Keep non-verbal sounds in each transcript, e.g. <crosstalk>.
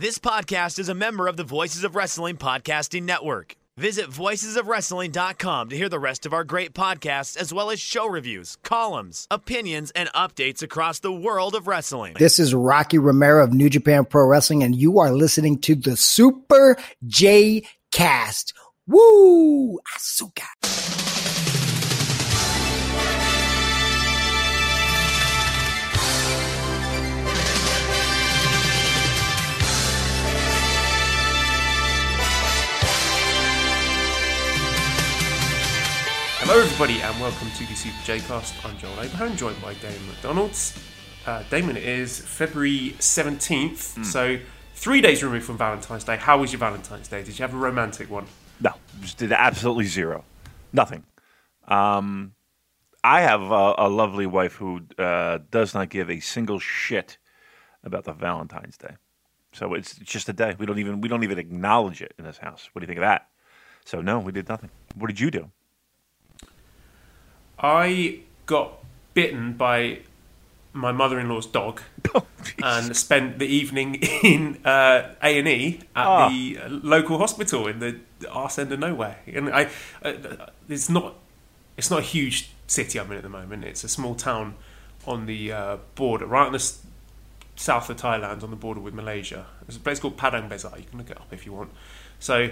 This podcast is a member of the Voices of Wrestling Podcasting Network. Visit voicesofwrestling.com to hear the rest of our great podcasts, as well as show reviews, columns, opinions, and updates across the world of wrestling. This is Rocky Romero of New Japan Pro Wrestling, and you are listening to the Super J Cast. Woo! Asuka. Hello, everybody, and welcome to the Super J Cast. I'm Joel Abraham, joined by Damon McDonald's. Uh, Damon, it is February 17th, so three days removed from Valentine's Day. How was your Valentine's Day? Did you have a romantic one? No, just did absolutely zero, nothing. Um, I have a, a lovely wife who uh, does not give a single shit about the Valentine's Day. So it's just a day. We don't even we don't even acknowledge it in this house. What do you think of that? So no, we did nothing. What did you do? I got bitten by my mother-in-law's dog <laughs> Oh, and spent the evening <laughs> in uh, A and E at Ah. the local hospital in the arse end of nowhere. And I, uh, it's not, it's not a huge city I'm in at the moment. It's a small town on the uh, border, right on the s- south of Thailand, on the border with Malaysia. There's a place called Padang Besar. You can look it up if you want. So.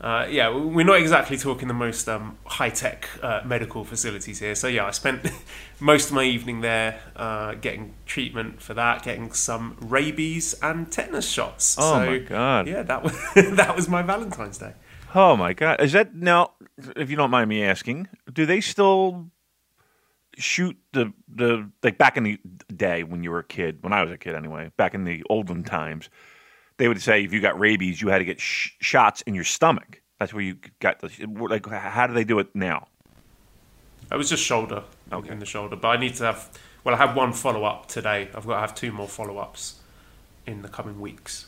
Uh, yeah, we're not exactly talking the most um, high-tech uh, medical facilities here. So yeah, I spent <laughs> most of my evening there uh, getting treatment for that, getting some rabies and tetanus shots. Oh, so, my God. Yeah, that was <laughs> that was my Valentine's Day. Oh my god! Is that now? If you don't mind me asking, do they still shoot the the like back in the day when you were a kid? When I was a kid, anyway, back in the olden times, they would say if you got rabies, you had to get sh- shots in your stomach. That's where you got the like. How do they do it now? It was just shoulder in the shoulder, but I need to have. Well, I have one follow-up today. I've got to have two more follow-ups in the coming weeks.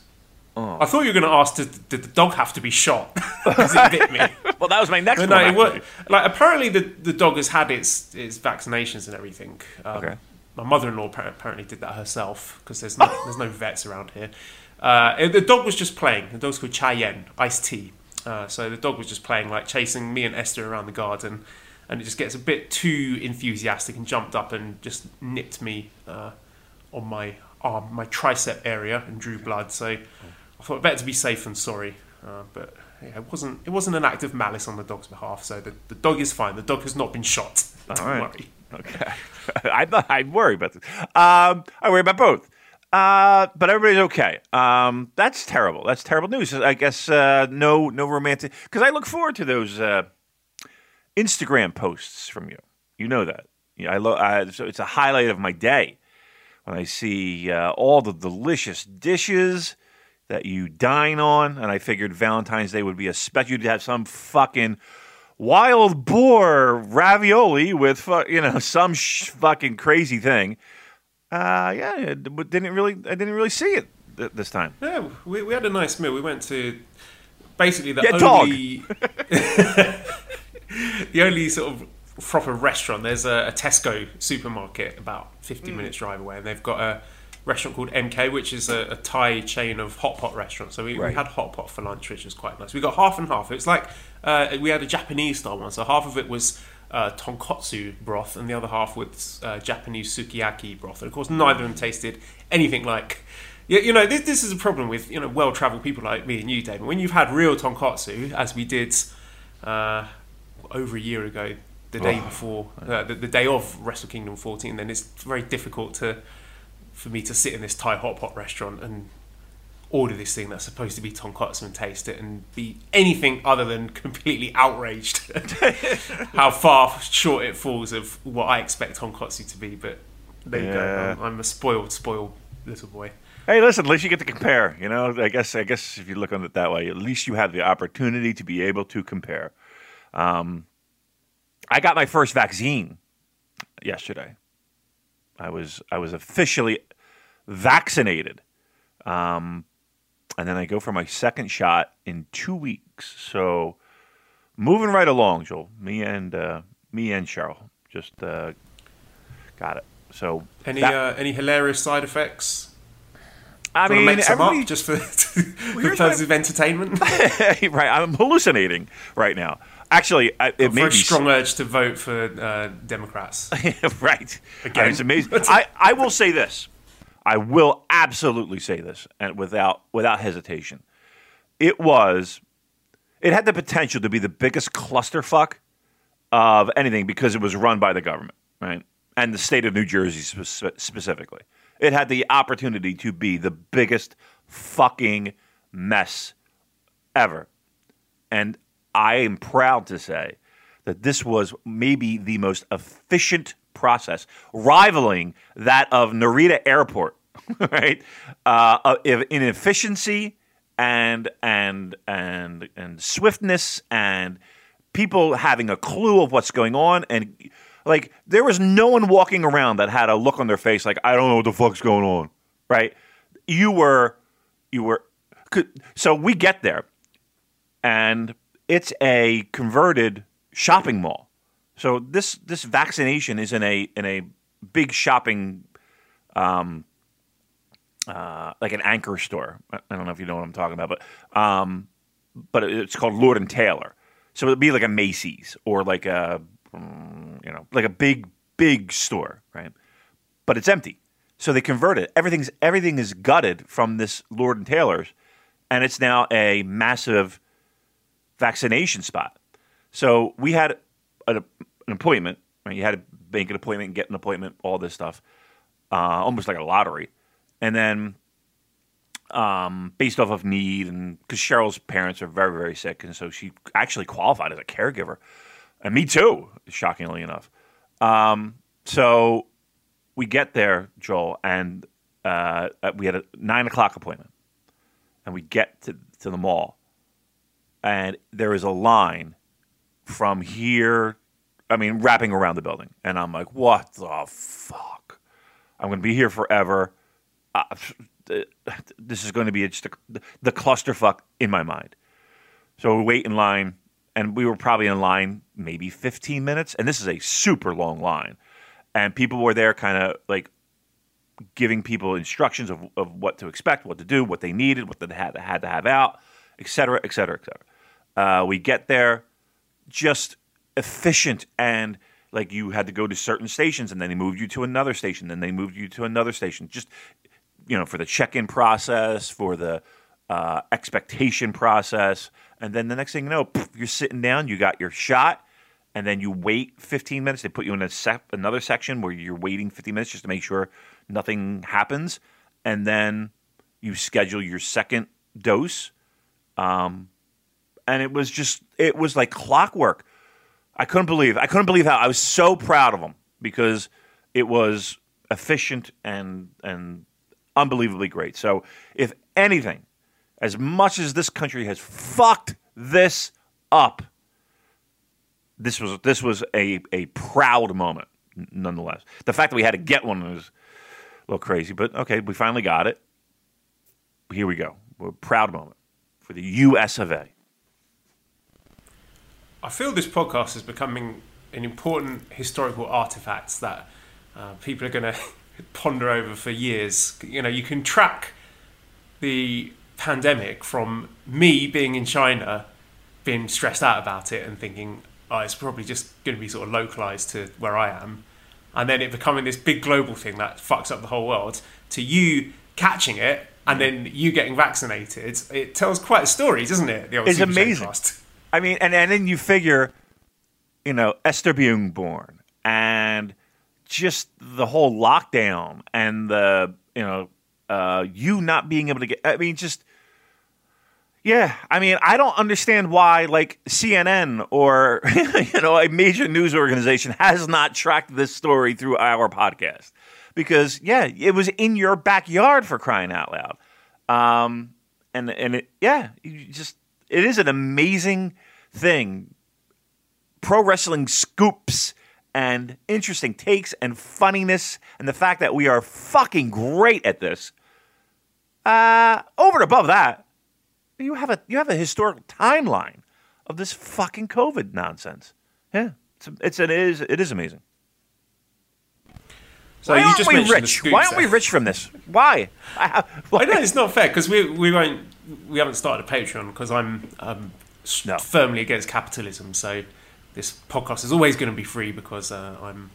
Oh. I thought you were going to ask, did, did the dog have to be shot <laughs> because it bit me? <laughs> Well, that was my next But one. no, it wa- like apparently the, the dog has had its its vaccinations and everything. Um, Okay. My mother-in-law apparently did that herself because there's no there's no vets around here. Uh, the dog was just playing. The dog's called Chayen, iced tea. Uh, so the dog was just playing, like chasing me and Esther around the garden, and it just gets a bit too enthusiastic and jumped up and just nipped me uh, on my arm, my tricep area, and drew blood. So I thought better to be safe than sorry. Uh, but yeah, it wasn't it wasn't an act of malice on the dog's behalf. So the, the dog is fine. The dog has not been shot. Don't right. worry. Okay. I'm. <laughs> I worry about this. Um, I worry about both. Uh, but everybody's okay. Um, that's terrible. That's terrible news. I guess uh, no no romantic because I look forward to those uh, Instagram posts from you. You know that. Yeah, I, lo- I so it's a highlight of my day when I see uh, all the delicious dishes that you dine on, and I figured Valentine's Day would be a special. You'd have some fucking wild boar ravioli with you know <laughs> some sh- fucking crazy thing. Uh, yeah, d- didn't really. I didn't really see it th- this time. Yeah, we, we had a nice meal. We went to basically the Yeah, only <laughs> the only sort of proper restaurant. There's a, a Tesco supermarket about 15 Hmm. minutes drive away, and they've got a restaurant called MK, which is a, a Thai chain of hot pot restaurants. So we, we had hot pot for lunch, which was quite nice. We got half and half. It was like uh, we had a Japanese style one, so half of it was. Uh, tonkotsu broth and the other half with uh, Japanese sukiyaki broth, and of course neither of them tasted anything like yeah, you know, this, this is a problem with you know well-traveled people like me and you, David. When you've had real tonkotsu, as we did uh, over a year ago, the day before, uh, the, the day of Wrestle Kingdom 14, then it's very difficult to for me to sit in this Thai hot pot restaurant and order this thing that's supposed to be tonkotsu and taste it and be anything other than <laughs> completely outraged how far short it falls of what I expect tonkotsu to be. But there you go. I'm, I'm a spoiled, spoiled little boy. Hey, listen, at least you get to compare. You know, I guess I guess if you look on it that way, at least you have the opportunity to be able to compare. Um, I got my first vaccine yesterday. I was I was officially vaccinated, um, and then I go for my second shot in two weeks. So moving right along, Joel. Me and uh, me and Cheryl just uh, got it. So Any that- uh, any hilarious side effects? I mean, make some up just for, <laughs> for here's purposes of entertainment. <laughs> right, I'm hallucinating right now. Actually, I, it may Very be strong urge to vote for uh, Democrats. <laughs> right. Again. it's amazing. I, I will say this. I will absolutely say this, and without without hesitation, it was. It had the potential to be the biggest clusterfuck of anything because it was run by the government, right, and the state of New Jersey spe- specifically. It had the opportunity to be the biggest fucking mess ever. And I am proud to say that this was maybe the most efficient process, rivaling that of Narita Airport, <laughs> right? Uh, uh, in efficiency and and and and swiftness and people having a clue of what's going on and like there was no one walking around that had a look on their face like I don't know what the fuck's going on, right? You were you were so we get there and it's a converted shopping mall. So this this vaccination is in a in a big shopping, um, uh, like an anchor store. I don't know if you know what I'm talking about, but um, but it's called Lord and Taylor. So it'd be like a Macy's or like a mm, you know like a big big store, right? But it's empty. So they convert it. Everything's everything is gutted from this Lord and Taylor's, and it's now a massive vaccination spot. So we had an, an appointment. Right? You had to make an appointment, get an appointment, all this stuff, uh, almost like a lottery. And then, um, based off of need, and because Cheryl's parents are very, very sick, and so she actually qualified as a caregiver, and me too, shockingly enough. Um, so we get there, Joel, and uh, we had a nine o'clock appointment, and we get to, to the mall, and there is a line from here. I mean, wrapping around the building, and I'm like, "What the fuck? I'm going to be here forever. Uh, this is going to be just a, the clusterfuck in my mind." So we wait in line, and we were probably in line maybe 15 minutes, and this is a super long line, and people were there, kind of like giving people instructions of, of what to expect, what to do, what they needed, what they had, had to have out, et cetera, et cetera, et cetera. Uh, we get there, just efficient and like you had to go to certain stations and then they moved you to another station, then they moved you to another station. Just you know, for the check-in process, for the uh, expectation process, and then the next thing you know, poof, you're sitting down, you got your shot, and then you wait 15 minutes. They put you in a sec- another section where you're waiting 15 minutes just to make sure nothing happens, and then you schedule your second dose. Um, and it was just it was like clockwork. I couldn't believe I couldn't believe how I was so proud of them because it was efficient and and unbelievably great. So if anything, as much as this country has fucked this up, this was this was a a proud moment nonetheless. The fact that we had to get one was a little crazy, but okay, we finally got it. Here we go. We're a proud moment for the U.S. of A. I feel this podcast is becoming an important historical artifact that uh, people are going <laughs> to ponder over for years. You know, you can track the pandemic from me being in China, being stressed out about it and thinking, oh, it's probably just going to be sort of localized to where I am. And then it becoming this big global thing that fucks up the whole world, to you catching it and mm. then you getting vaccinated. It tells quite a story, doesn't it? The old It's amazing. cast. I mean, and, and then you figure, you know, Esther being born and just the whole lockdown and the, you know, uh, you not being able to get, I mean, just, yeah. I mean, I don't understand why, like, CNN or, <laughs> you know, a major news organization has not tracked this story through our podcast. Because, yeah, it was in your backyard for crying out loud. Um, and, and it, yeah, you just, it is an amazing thing. Pro wrestling scoops and interesting takes and funniness, and the fact that we are fucking great at this. Uh, over and above that, you have a you have a historical timeline of this fucking COVID nonsense. Yeah, it's it's it is it is amazing. So Why you aren't just we rich? Why aren't we rich from this? Why? I, I know it's not fair because we we won't we haven't started a Patreon because I'm um, No. firmly against capitalism. So this podcast is always going to be free because uh, I'm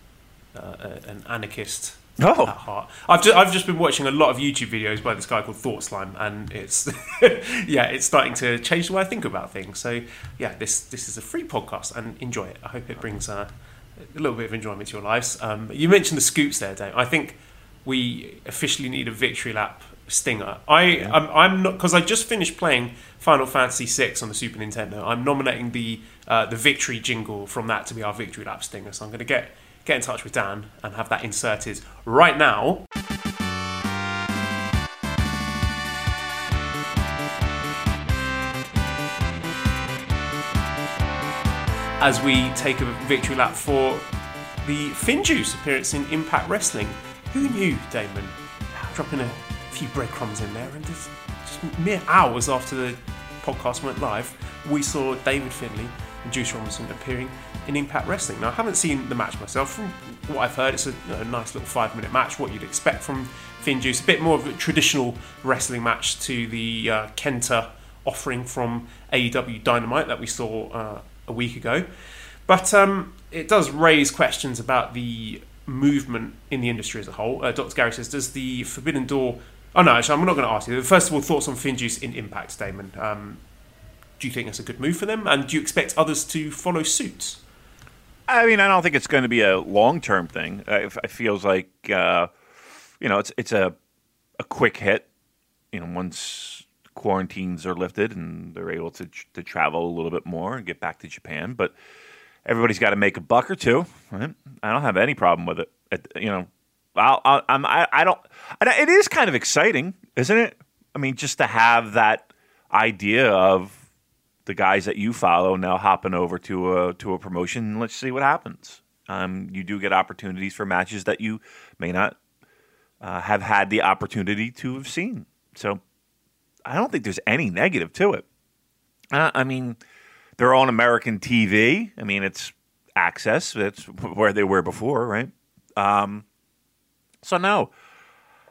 uh, an anarchist Oh. at heart. I've just, I've just been watching a lot of YouTube videos by this guy called Thought Slime, and it's <laughs> yeah, it's starting to change the way I think about things. So yeah, this this is a free podcast, and enjoy it. I hope it brings uh, a little bit of enjoyment to your lives. Um, you mentioned the scoops there, Dave. I think we officially need a victory lap stinger. I I'm, I'm not because I just finished playing Final Fantasy VI on the Super Nintendo. I'm nominating the uh, the victory jingle from that to be our victory lap stinger. So I'm going to get get in touch with Dan and have that inserted right now. As we take a victory lap for the Finjuice appearance in Impact Wrestling. Who knew, Damon? Dropping a few breadcrumbs in there, and just, mere hours after the podcast went live, we saw David Finlay Juice Robinson appearing in Impact Wrestling. Now, I haven't seen the match myself. From what I've heard, it's a, you know, nice little five-minute match. What you'd expect from Finjuice, a bit more of a traditional wrestling match to the uh, Kenta offering from AEW Dynamite that we saw uh, a week ago. But um, it does raise questions about the movement in the industry as a whole. Uh, Dr. Gary says, does the Forbidden Door... Oh, no, actually, I'm not going to ask you. First of all, thoughts on Finjuice in Impact, Damon. Um, do you think that's a good move for them? And do you expect others to follow suit? I mean, I don't think it's going to be a long term thing. It, feels like uh, you know, it's it's a a quick hit. You know, once quarantines are lifted and they're able to to travel a little bit more and get back to Japan, but everybody's got to make a buck or two. Right? I don't have any problem with it. You know, I'll, I'm I. I don't- It is kind of exciting, isn't it? I mean, just to have that idea of the guys that you follow now hopping over to a to a promotion. and Let's see what happens. Um, you do get opportunities for matches that you may not uh, have had the opportunity to have seen. So I don't think there's any negative to it. Uh, I mean, they're on American TV. I mean, it's access. That's <laughs> where they were before, right? Um, so no.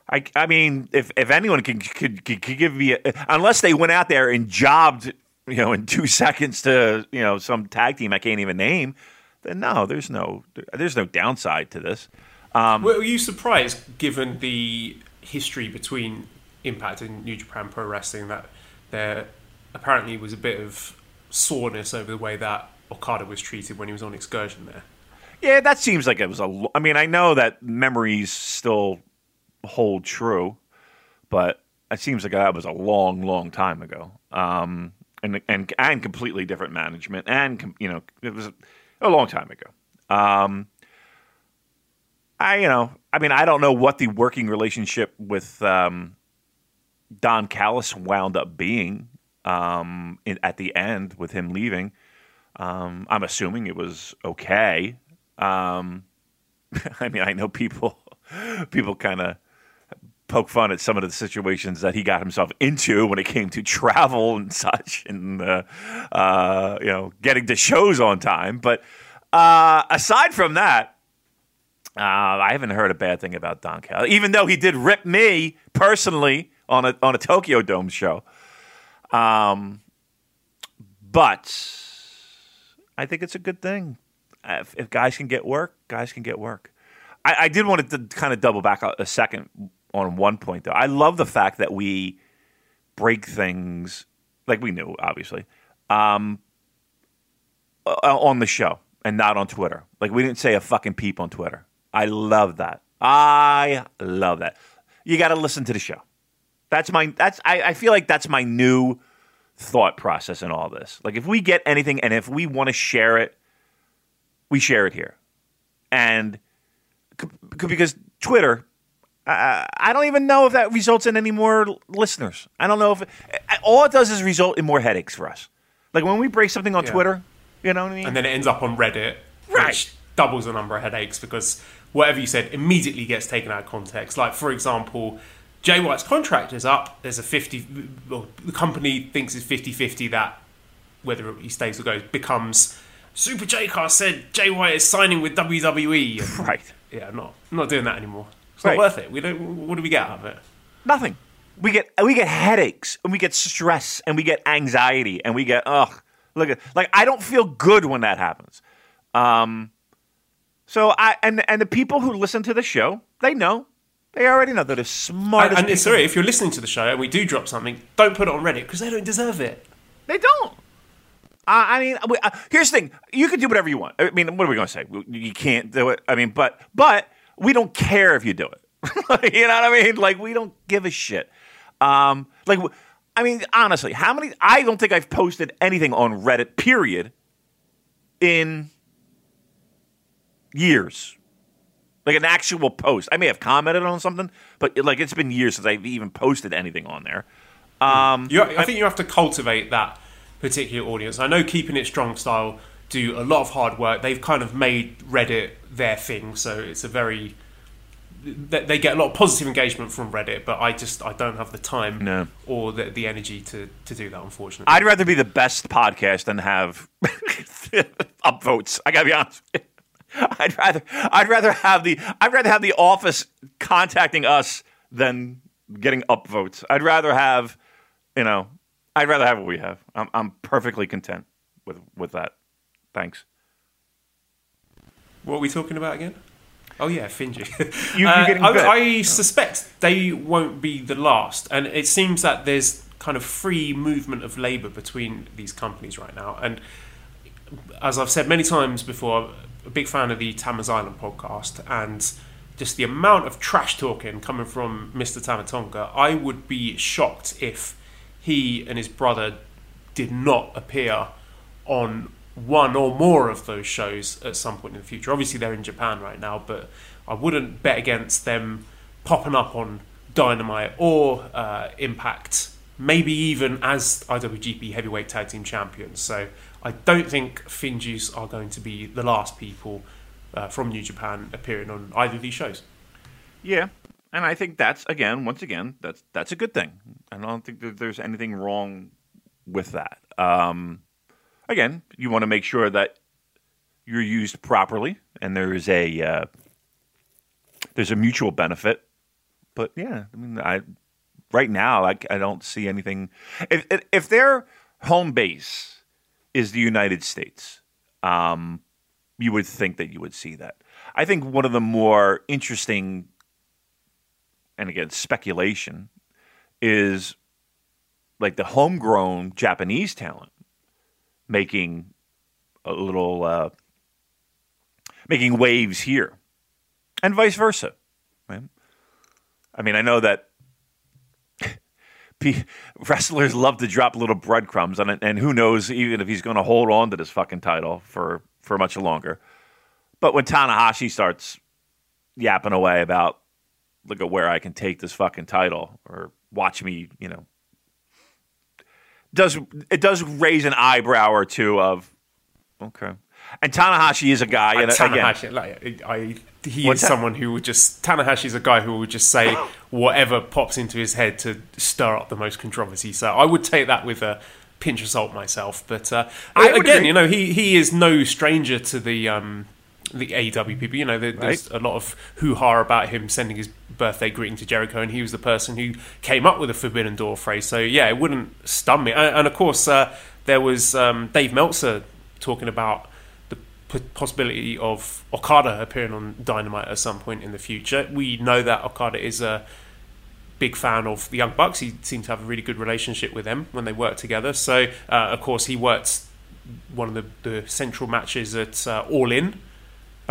I, I mean, if, if anyone could, could, could, give me, a, unless they went out there and jobbed, you know, in two <laughs> seconds to, you know, some tag team I can't even name, then no, there's no, there's no downside to this. Um, Were you surprised, given the history between Impact and New Japan Pro Wrestling, that there apparently was a bit of soreness over the way that Okada was treated when he was on excursion there? Yeah, that seems like it was a. I mean, I know that memories still hold true, but it seems like that was a long, long time ago. Um, and and and completely different management, and you know, it was a long time ago. Um, I, you know, I mean, I don't know what the working relationship with um, Don Callis wound up being um, in, at the end with him leaving. Um, I'm assuming it was okay. Um, <laughs> I mean, I know people people kind of poke fun at some of the situations that he got himself into when it came to travel and such, and uh, uh, you know, getting to shows on time. But uh, aside from that, uh, I haven't heard a bad thing about Don Cal, even though he did rip me personally on a on a Tokyo Dome show. Um, but I think it's a good thing. If, if guys can get work, guys can get work. I, I did want to kind of double back a second on one point, though. I love the fact that we break things like we knew, obviously, um, uh, on the show and not on Twitter. Like we didn't say a fucking peep on Twitter. I love that. I love that. You got to listen to the show. That's my. That's. I, I feel like that's my new thought process in all this. Like if we get anything and if we want to share it, we share it here. And c- because Twitter, uh, I don't even know if that results in any more listeners. I don't know if it, all it does is result in more headaches for us. Like when we break something on Yeah. Twitter, you know what I mean? and then it ends up on Reddit, Right. which doubles the number of headaches because whatever you said immediately gets taken out of context. Like, for example, Jay White's contract is up. There's a 50, well, the company thinks it's 50 50 that whether he stays or goes becomes Super J Cast said Jay White is signing with WWE. <laughs> Right. yeah, I'm not I'm not doing that anymore. It's Right. not worth it. We don't. What do we get out of it? Nothing. We get we get headaches and we get stress and we get anxiety and we get ugh. Look at like I don't feel good when that happens. Um, so I and and the people who listen to the show, they know, they already know they're the And, smartest. and people. sorry, if you're listening to the show and we do drop something, don't put it on Reddit because they don't deserve it. They don't. I I mean, we- uh, here's the thing: you can do whatever you want. I mean, what are we going to say? You can't do it. I mean, but but we don't care if you do it. <laughs> you know what I mean? Like we don't give a shit. Um, like I mean, honestly, how many? I don't think I've posted anything on Reddit. Period. In years, like an actual post. I may have commented on something, but like it's been years since I've even posted anything on there. Um, You, I think you have to cultivate that particular audience. I know keeping it strong style do a lot of hard work. They've kind of made Reddit their thing, so it's a very they, get a lot of positive engagement from Reddit. But I just I don't have the time No. or the, the energy to, to do that. Unfortunately, I'd rather be the best podcast than have <laughs> upvotes. I gotta be honest. <laughs> I'd rather I'd rather have the I'd rather have the office contacting us than getting upvotes. I'd rather have you know I'd rather have what we have. I'm I'm perfectly content with with that. Thanks. what are we talking about again? Oh yeah, Finji. <laughs> Uh, you- you're getting I. I suspect they won't be the last, and it seems that there's kind of free movement of labour between these companies right now. And as I've said many times before, I'm a big fan of the Tama's Island podcast, and just the amount of trash talking coming from Mr. Tama Tonga, I would be shocked if he and his brother did not appear on one or more of those shows at some point in the future. Obviously, they're in Japan right now, but I wouldn't bet against them popping up on Dynamite or uh, Impact, maybe even as IWGP Heavyweight Tag Team Champions. So I don't think Finjuice are going to be the last people uh, from New Japan appearing on either of these shows. Yeah, and I think that's again, once again, that's that's a good thing. I don't think that there's anything wrong with that. Um, again, you want to make sure that you're used properly, and there's a uh, there's a mutual benefit. But yeah, I mean, I right now I, I don't see anything. If, if if their home base is the United States, um, you would think that you would see that. I think one of the more interesting, and again, speculation, is like the homegrown Japanese talent making a little, uh, making waves here, and vice versa. Right? I mean, I know that <laughs> wrestlers love to drop little breadcrumbs, and and who knows even if he's going to hold on to this fucking title for for much longer. But when Tanahashi starts yapping away about look at where I can take this fucking title or watch me, you know, does it does raise an eyebrow or two of okay. And Tanahashi is a guy, and, again, Tanahashi, like, I, he is someone who would just Tanahashi is a guy who would just say whatever pops into his head to stir up the most controversy. So I would take that with a pinch of salt myself. But uh, again, agree. you know, he he is no stranger to the. Um, the AEW people, you know, there, there's a lot of hoo ha about him sending his birthday greeting to Jericho, and he was the person who came up with the Forbidden Door phrase. So, yeah, it wouldn't stun me. And, and of course, uh, there was um, Dave Meltzer talking about the p- possibility of Okada appearing on Dynamite at some point in the future. We know that Okada is a big fan of the Young Bucks. He seemed to have a really good relationship with them when they worked together. So, uh, of course, he worked one of the, the central matches at uh, All In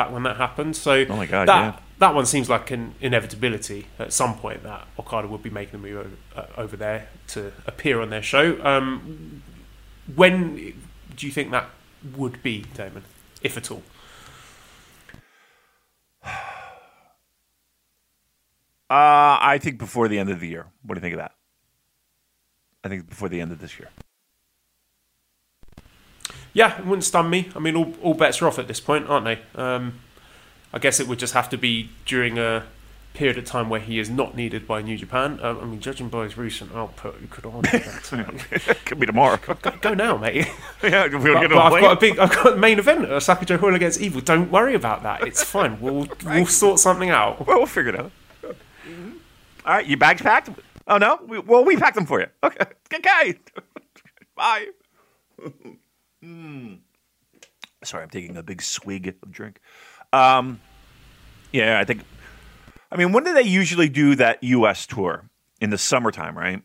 back when that happened. So, Oh my God, that yeah. that one seems like an inevitability at some point that Okada would be making the move over, uh, over there to appear on their show. Um, when do you think that would be, Damon, if at all? <sighs> uh, I think before the end of the year. What do you think of that? I think before the end of this year. Yeah, it wouldn't stun me. I mean, all, all bets are off at this point, aren't they? Um, I guess it would just have to be during a period of time where he is not needed by New Japan. Um, I mean, judging by his recent output, you could argue that. <laughs> <laughs> Could be tomorrow. go, go now, mate. <laughs> yeah, if we But, get but I've got a big, I've got a main event, Osaka-jo Hall against Evil. Don't worry about that. It's fine. We'll we'll sort something out. Well, we'll figure it out. All right, you bags packed? Oh no, we, well we packed them for you. Okay, okay. Bye. Mm. Sorry, I'm taking a big swig of drink. Um, yeah, I think. I mean, when do they usually do that U.S. tour in the summertime? Right,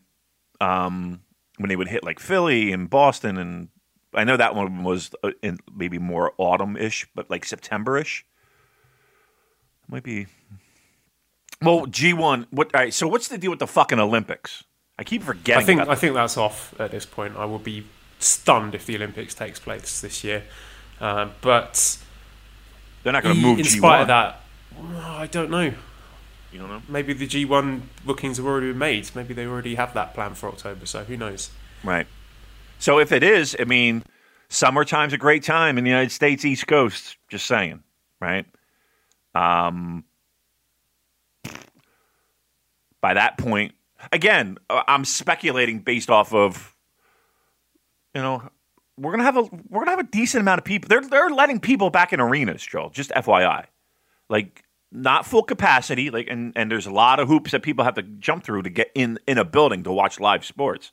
um, when they would hit like Philly and Boston, and I know that one was uh, in maybe more autumn-ish, but like September-ish. Might be well, G1. What? All right. So what's the deal with the fucking Olympics? I keep forgetting. I think I think that's off at this point. I will be stunned if the Olympics takes place this year. Uh, but they're not going to move in spite one. of that, oh, I don't know. You don't know. Maybe the G1 bookings have already been made. Maybe they already have that plan for October. So who knows? Right. So if it is, I mean, summertime's a great time in the United States East Coast. Just saying, right? Um, by that point, again, uh, I'm speculating based off of, you know, we're gonna have a we're gonna have a decent amount of people. They're they're letting people back in arenas, Joel. Just FYI, like not full capacity. Like and and there's a lot of hoops that people have to jump through to get in in a building to watch live sports.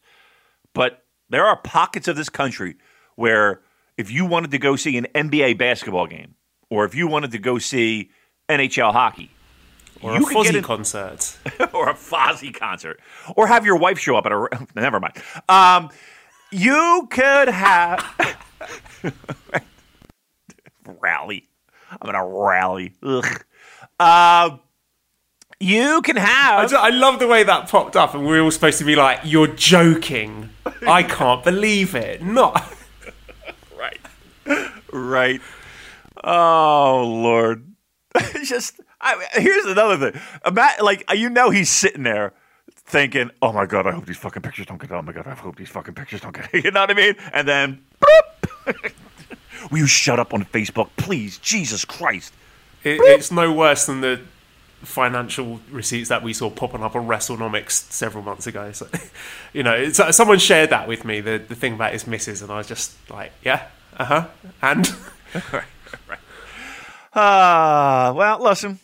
But there are pockets of this country where if you wanted to go see an NBA basketball game, or if you wanted to go see NHL hockey, Or you a could get Fozzy in- concert. <laughs> or a Fozzy concert, or have your wife show up at a. <laughs> Never mind. Um, you could have rally. I'm gonna rally. Ugh. Uh, you can I, have. I love the way that popped up, and we are all supposed to be like, "You're joking! I can't believe it!" Not. <laughs> right. Right. Oh Lord. <laughs> Just I, here's another thing. Ima- like you know he's sitting there thinking, "Oh my god, I hope these fucking pictures don't get. Oh my god, I hope these fucking pictures don't get." <laughs> You know what I mean? And then, boop. <laughs> will you shut up on Facebook, please? Jesus Christ! It, it's no worse than the financial receipts that we saw popping up on WrestleNomics several months ago. So, <laughs> you know, it's, uh, someone shared that with me, the, the thing about his missus, and I was just like, yeah, uh huh, and right, right. Uh, well, listen.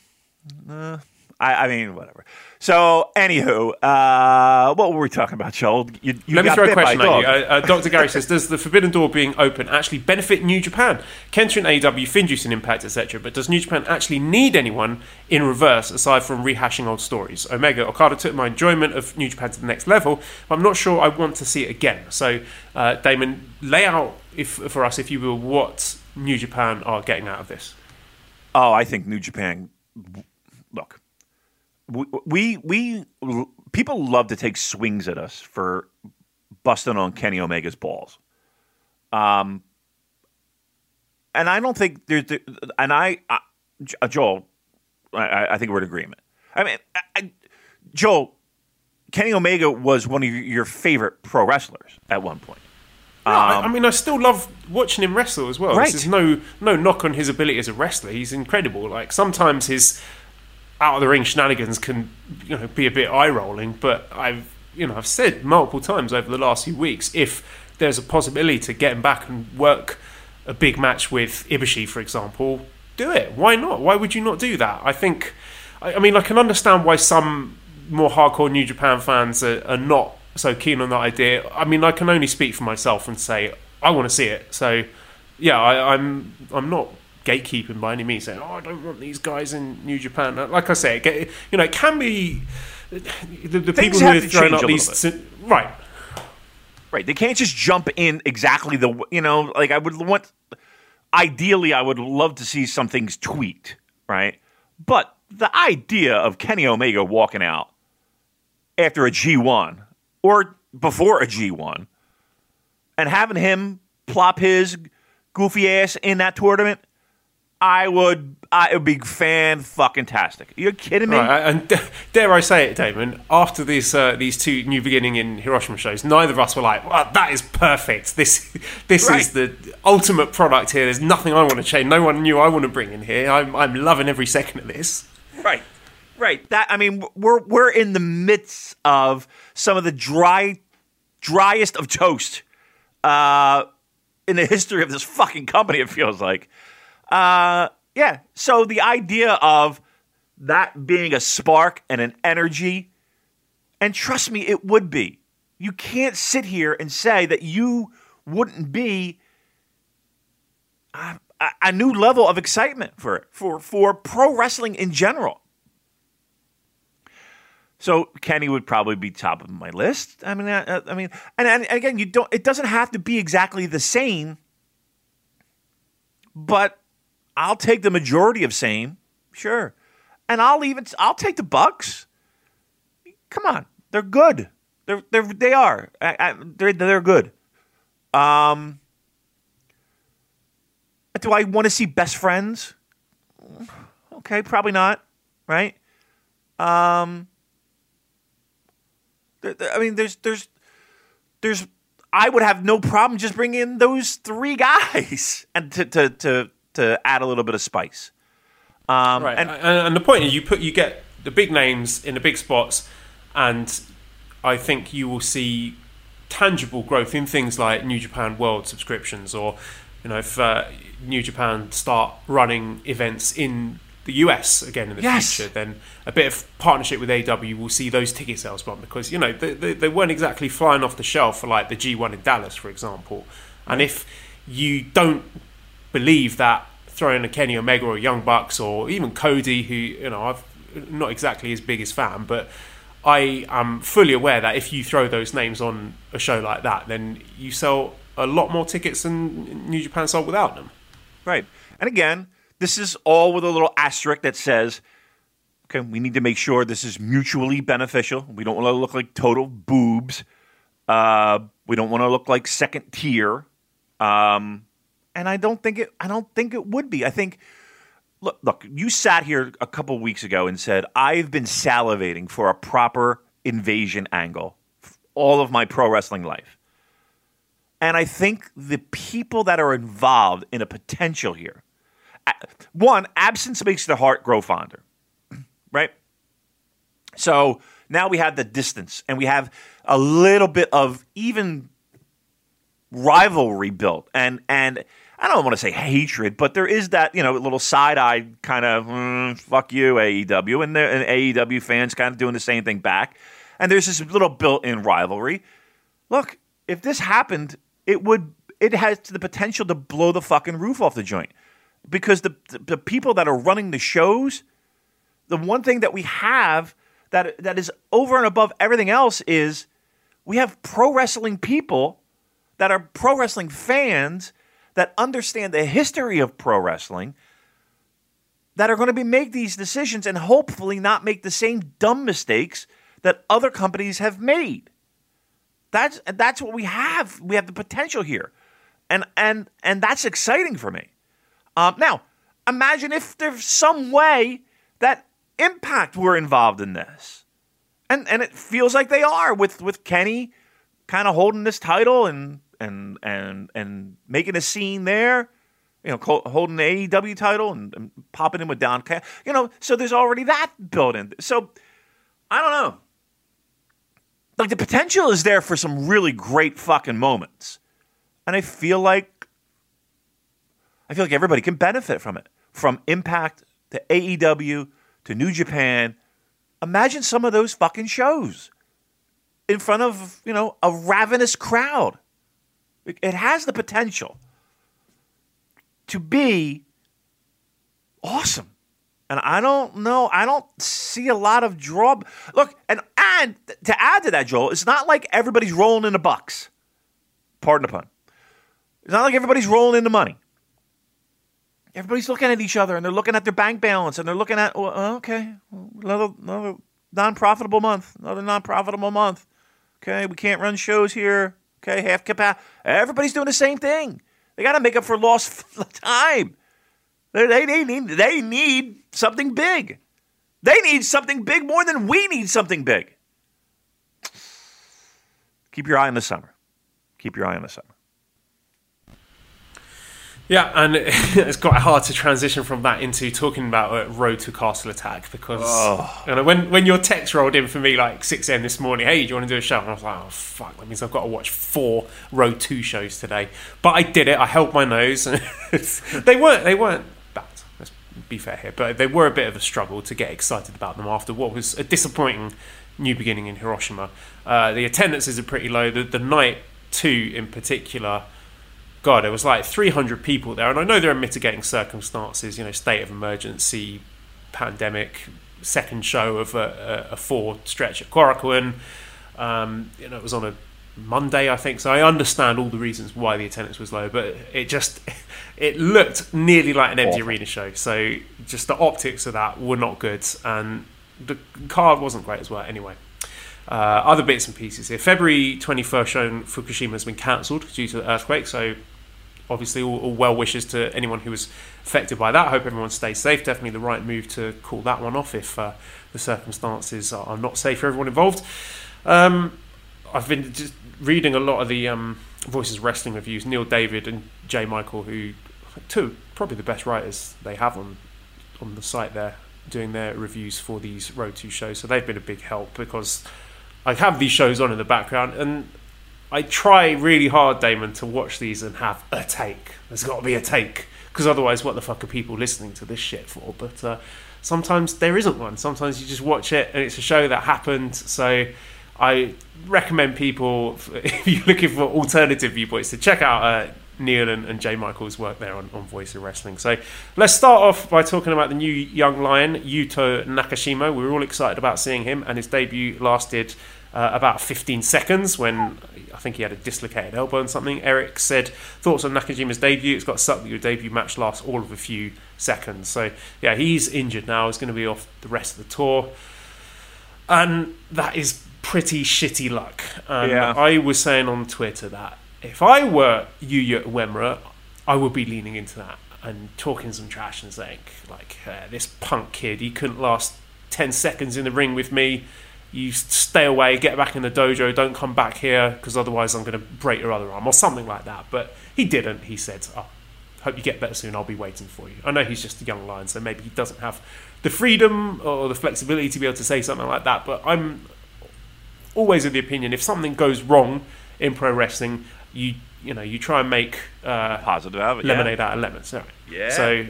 Uh, I, I mean, whatever. So, anywho, uh, what were we talking about, Joel? You, you Let me throw a question at you. Uh, uh, Dr. Gary says, does the Forbidden Door being open actually benefit New Japan? Kenta and AW, Finjuice and Impact, etc. But does New Japan actually need anyone in reverse aside from rehashing old stories? Omega, Okada took my enjoyment of New Japan to the next level, but I'm not sure I want to see it again. So, uh, Damon, lay out if, for us, if you will, what New Japan are getting out of this. Oh, I think New Japan. Look, we we people love to take swings at us for busting on Kenny Omega's balls. Um, and I don't think there's. The, and I, I Joel, I, I think we're in agreement. I mean, I, I, Joel, Kenny Omega was one of your favorite pro wrestlers at one point. No, I, I mean, I still love watching him wrestle as well. Um, Right. This is no no knock on his ability as a wrestler. He's incredible. Like sometimes his out of the ring shenanigans can you know be a bit eye rolling, but I've you know I've said multiple times over the last few weeks if there's a possibility to get him back and work a big match with Ibushi, for example, do it. Why not? Why would you not do that? I think. I, I mean, I can understand why some more hardcore New Japan fans are, are not so keen on that idea. I mean, I can only speak for myself and say I want to see it. So, yeah, I, I'm I'm not gatekeeping by any means, saying oh I don't want these guys in New Japan. Like I say, get, you know, it can be the, the people who have are throwing up these little right. Right. They can't just jump in exactly the you know, like I would want ideally I would love to see some things tweaked, right? But the idea of Kenny Omega walking out after a G1 or before a G1 and having him plop his goofy ass in that tournament, I would I would be fan fucking tastic. You're kidding me? Right, and dare I say it, Damon? After these uh, these two new beginning in Hiroshima shows, neither of us were like, "Well, that is perfect. This this Right. is the ultimate product here. There's nothing I want to change. No one new I want to bring in here. I'm I'm loving every second of this." Right. Right. That I mean, we're we're in the midst of some of the dry, driest of toast uh, in the history of this fucking company. It feels like. Uh, yeah. So the idea of that being a spark and an energy, and trust me, it would be. You can't sit here and say that you wouldn't be uh, a, a new level of excitement for for for pro wrestling in general. So Kenny would probably be top of my list. I mean, I, I mean, and, and again, you don't. It doesn't have to be exactly the same, but I'll take the majority of same, sure, and I'll even I'll take the Bucks. Come on, they're good. They're they're they are. I, I, they're they're good. Um, do I want to see best friends? Okay, probably not. Right. Um I mean, there's there's there's I would have no problem just bringing in those three <laughs> guys and to to to, to add a little bit of spice. Um, right, and, and the point is, you put you get the big names in the big spots, and I think you will see tangible growth in things like New Japan World subscriptions, or you know, if uh, New Japan start running events in the US again in the yes. future, then a bit of partnership with AW will see those ticket sales bump because you know they, they, they, weren't exactly flying off the shelf for like the G1 in Dallas, for example. And if you don't believe that throwing a Kenny Omega or a Young Bucks or even Cody, who you know I've not exactly his biggest fan, but I am fully aware that if you throw those names on a show like that, then you sell a lot more tickets than New Japan sold without them. Right, and again this is all with a little asterisk that says, okay, we need to make sure this is mutually beneficial. We don't want to look like total boobs. Uh, we don't want to look like second tier. Um, and I don't think it. I don't think it would be. I think. Look, look. You sat here a couple weeks ago and said I've been salivating for a proper invasion angle all of my pro wrestling life. And I think the people that are involved in a potential here one, absence makes the heart grow fonder, <clears throat> right? So now we have the distance and we have a little bit of even rivalry built. And, and I don't want to say hatred, but there is that, you know, little side eye kind of, mm, fuck you, AEW. And, and AEW fans kind of doing the same thing back. And there's this little built in rivalry. Look, if this happened, it would, it has the potential to blow the fucking roof off the joint because the, the people that are running the shows, the one thing that we have that that is over and above everything else is we have pro wrestling people that are pro wrestling fans that understand the history of pro wrestling that are going to be make these decisions and hopefully not make the same dumb mistakes that other companies have made. That's that's what we have. We have the potential here. And and and that's exciting for me. Um, now, imagine if there's some way that Impact were involved in this. And and it feels like they are with with Kenny kind of holding this title and and and and making a scene there. You know, holding the AEW title and, and popping in with Don. You know, so there's already that built in. So I don't know. Like the potential is there for some really great fucking moments, and I feel like I feel like everybody can benefit from it. From Impact to AEW to New Japan. Imagine some of those fucking shows in front of, you know, a ravenous crowd. It has the potential to be awesome. And I don't know, I don't see a lot of draw. Look, and and to add to that, Joel, it's not like everybody's rolling in the bucks. Pardon the pun. It's not like everybody's rolling in the money. Everybody's looking at each other and they're looking at their bank balance and they're looking at, well, okay, another, another non profitable month, another non profitable month. Okay, we can't run shows here. Okay, half capacity. Everybody's doing the same thing. They got to make up for lost <laughs> time. They, they, they, need, they need something big. They need something big more than we need something big. Keep your eye on the summer. Keep your eye on the summer. Yeah, and <laughs> it's quite hard to transition from that into talking about uh, Road to Castle Attack because Oh. you know, when when your text rolled in for me like six a.m. this morning, hey, do you want to do a show? And I was like, oh fuck, that means I've got to watch four Road Two shows today. But I did it. I held my nose. <laughs> they weren't they weren't bad. Let's be fair here, but they were a bit of a struggle to get excited about them after what was a disappointing new beginning in Hiroshima. Uh, the attendances are pretty low. The, the night two in particular. God, it was like 300 people there, and I know there are mitigating circumstances, you know, state of emergency, pandemic, second show of a, a, four stretch at Korakuen. Um, you know, it was on a Monday, I think, so I understand all the reasons why the attendance was low, but it just <laughs> it looked nearly like an empty arena show. So just the optics of that were not good, and the card wasn't great as well. Anyway. Uh, other bits and pieces here. February 21st show in Fukushima has been cancelled due to the earthquake, so obviously all, all well wishes to anyone who was affected by that. Hope everyone stays safe. Definitely the right move to call that one off if uh, the circumstances are, not safe for everyone involved. Um, I've been just reading a lot of the um, Voices Wrestling reviews. Neil David and Jay Michael, who two probably the best writers they have on on the site there, doing their reviews for these Road to shows. So they've been a big help because I have these shows on in the background and I try really hard, Damon, to watch these and have a take. There's got to be a take because otherwise, what the fuck are people listening to this shit for? But uh, sometimes there isn't one. Sometimes you just watch it and it's a show that happened. So I recommend people, <laughs> if you're looking for alternative viewpoints, to check out uh, Neil and, and Jay Michael's work there on, on Voice of Wrestling. So let's start off by talking about the new young lion, Yuto Nakashima. We were all excited about seeing him, and his debut lasted uh, about 15 seconds when I think he had a dislocated elbow and something. Eric said, Thoughts on Nakajima's debut? It's got to suck that your debut match lasts all of a few seconds. So, yeah, he's injured now. He's going to be off the rest of the tour. And that is pretty shitty luck. Um, Yeah. I was saying on Twitter that if I were Yuya Uemura, I would be leaning into that and talking some trash and saying, like, uh, this punk kid, he couldn't last 10 seconds in the ring with me. You stay away, get back in the dojo, don't come back here because otherwise I'm going to break your other arm or something like that. But he didn't. He said, oh, hope you get better soon. I'll be waiting for you. I know he's just a young lion, so maybe he doesn't have the freedom or the flexibility to be able to say something like that. But I'm always of the opinion if something goes wrong in pro wrestling, you you know you try and make uh, Positive out of it. yeah. lemonade out of lemons. Right. Yeah. So,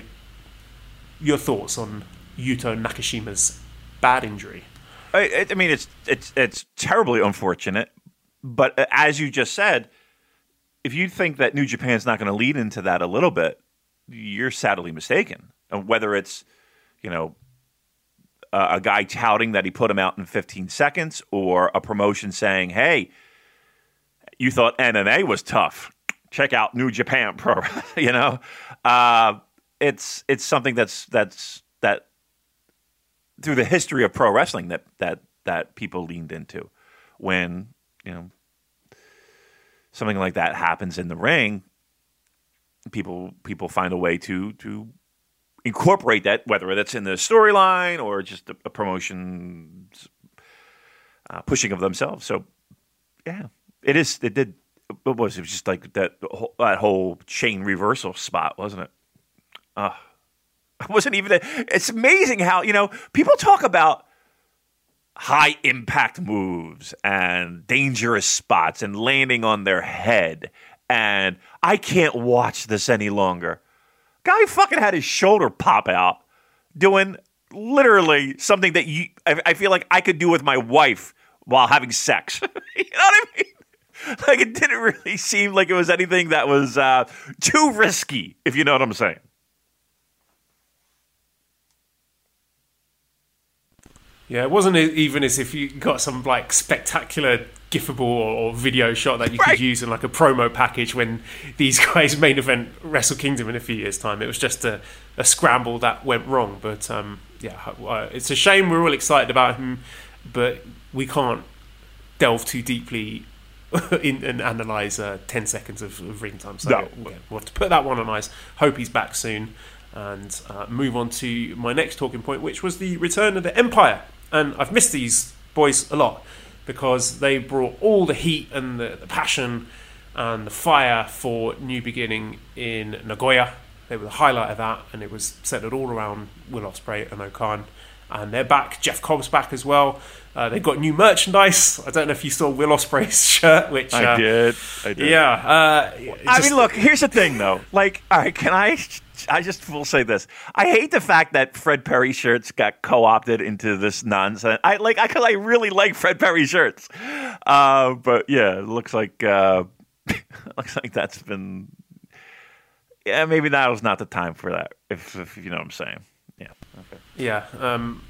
your thoughts on Yuto Nakashima's bad injury? I, I- mean, it's it's it's terribly unfortunate, but uh, as you just said, if you think that New Japan's not going to lead into that a little bit, you're sadly mistaken. And whether it's you know a, a guy touting that he put him out in 15 seconds, or a promotion saying, "Hey, you thought MMA was tough? Check out New Japan <laughs> Pro." you know, uh, it's it's something that's that's that through the history of pro wrestling that that that people leaned into when you know something like that happens in the ring people people find a way to to incorporate that whether that's in the storyline or just a, a promotion uh, pushing of themselves. So yeah it is it did what was it? it was just like that whole, that whole chain reversal spot wasn't it? Uh <laughs> it wasn't even a, it's amazing how you know people talk about high impact moves and dangerous spots and landing on their head and i can't watch this any longer. Guy fucking had his shoulder pop out doing literally something that you i, I feel like i could do with my wife while having sex. <laughs> You know what i mean? Like it didn't really seem like it was anything that was uh, too risky if you know what i'm saying Yeah, it wasn't even as if you got some like spectacular gifable or, video shot that you Right. could use in like a promo package when these <laughs> guys main event Wrestle Kingdom in a few years' time. It was just a, a scramble that went wrong. But um, yeah, uh, it's a shame we're all excited about him, but we can't delve too deeply <laughs> in, and analyze uh, 10 seconds of, of ring time. So No. yeah, we'll have to put that one on ice. Hope he's back soon. And uh, move on to my next talking point, which was the return of the Empire. And I've missed these boys a lot because they brought all the heat and the, the passion and the fire for New Beginning in Nagoya. They were the highlight of that, and it was centered all around Will Ospreay and O-Khan. And they're back. Jeff Cobb's back as well. Uh, they've got new merchandise. I don't know if you saw Will Ospreay's <laughs> shirt, which I uh, did. I did. Yeah, uh, I just- mean, look. Here's the thing, though. Like, all right, can I? I just will say this. I hate the fact that Fred Perry shirts got co-opted into this nonsense. I like. I cause I really like Fred Perry shirts. Uh, but yeah, it looks like uh, <laughs> looks like that's been. Yeah, maybe now is not the time for that. If, if you know what I'm saying. Yeah. Okay. Yeah, um,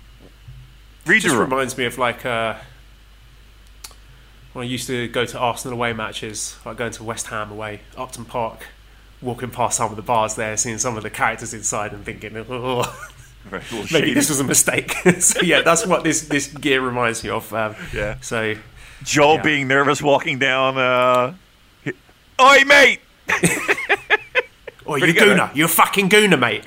Read just reminds me of like uh, when I used to go to Arsenal away matches, like going to West Ham away, Upton Park, walking past some of the bars there, seeing some of the characters inside, and thinking, oh, <laughs> maybe this was a mistake. <laughs> so yeah, that's what this this gear reminds me of. Um, Yeah. So Joel Yeah. being nervous walking down. Uh, Oi, mate! <laughs> Oh, you gooner. You're a fucking gooner, mate.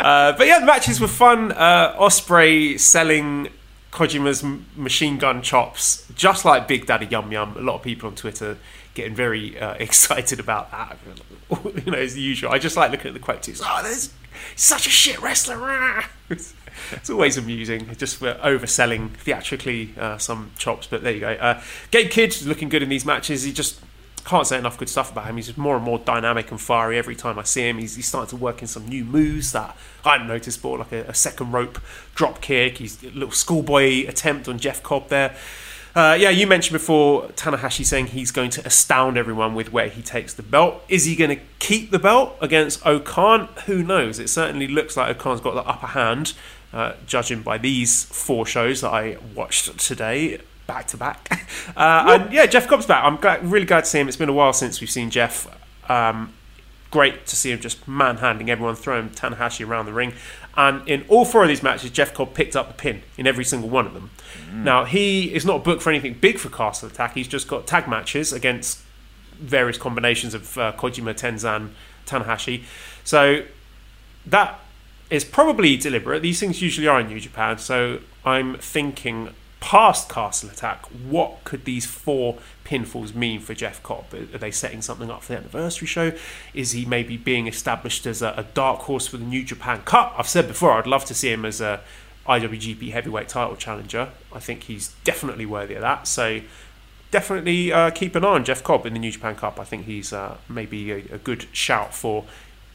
uh, but yeah, the matches were fun. Uh, Ospreay selling Kojima's machine gun chops, just like Big Daddy Yum Yum. A lot of people on Twitter getting very uh, <laughs> excited about that. <laughs> you know, as usual. I just like looking at the quotes. Oh, there's such a shit wrestler. <laughs> It's, always amusing. Just we're overselling theatrically uh, some chops, but there you go. Uh, Gabe Kidd is looking good in these matches. He just can't say enough good stuff about him. He's more and more dynamic and fiery every time I see him. He's, he's starting to work in some new moves that I hadn't noticed before, like a, a second rope drop kick. He's a little schoolboy attempt on Jeff Cobb there. Uh, yeah, you mentioned before Tanahashi saying he's going to astound everyone with where he takes the belt. Is he going to keep the belt against O-Khan? Who knows? It certainly looks like O-Khan's got the upper hand, uh, judging by these four shows that I watched today, back to back. <laughs> Uh, and yeah, Jeff Cobb's back. I'm glad, really glad to see him. It's been a while since we've seen Jeff. Um, great to see him just manhandling everyone, throwing Tanahashi around the ring. And in all four of these matches, Jeff Cobb picked up the pin in every single one of them. Now, he is not booked for anything big for Castle Attack. He's just got tag matches against various combinations of uh, Kojima, Tenzan, Tanahashi. So that is probably deliberate. These things usually are in New Japan. So I'm thinking past Castle Attack, what could these four pinfalls mean for Jeff Cobb? Are they setting something up for the anniversary show? Is he maybe being established as a, a dark horse for the New Japan Cup? I've said before, I'd love to see him as a IWGP Heavyweight Title challenger. I think he's definitely worthy of that. So definitely uh, keep an eye on Jeff Cobb in the New Japan Cup. I think he's uh, maybe a, a good shout for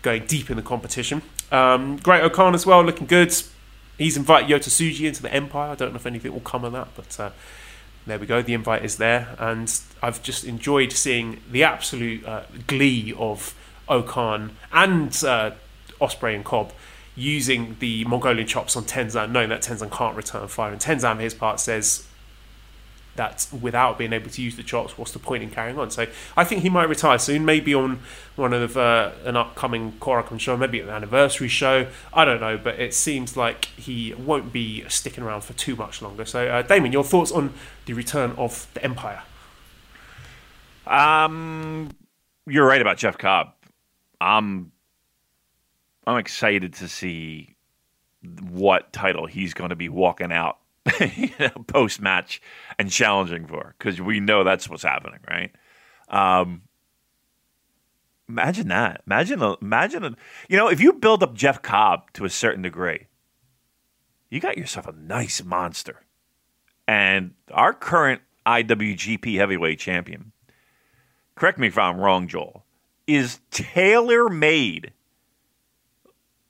going deep in the competition. Um, Great O-Khan as well, looking good. He's invited Yota Tsuji into the Empire. I don't know if anything will come of that, but uh, there we go. The invite is there, and I've just enjoyed seeing the absolute uh, glee of O-Khan and uh, Ospreay and Cobb using the Mongolian chops on Tenzan, knowing that Tenzan can't return fire. And Tenzan, for his part, says that without being able to use the chops, what's the point in carrying on? So I think he might retire soon, maybe on one of uh, an upcoming Korakuen show, maybe an anniversary show. I don't know, but it seems like he won't be sticking around for too much longer. So, uh, Damon, your thoughts on the return of the Empire? Um, you're right about Jeff Cobb. I'm I'm excited to see what title he's going to be walking out <laughs> post match and challenging for because we know that's what's happening, right? Um, imagine that. Imagine, a, imagine, a, you know, if you build up Jeff Cobb to a certain degree, you got yourself a nice monster. And our current IWGP Heavyweight Champion, correct me if I'm wrong, Joel, is tailor made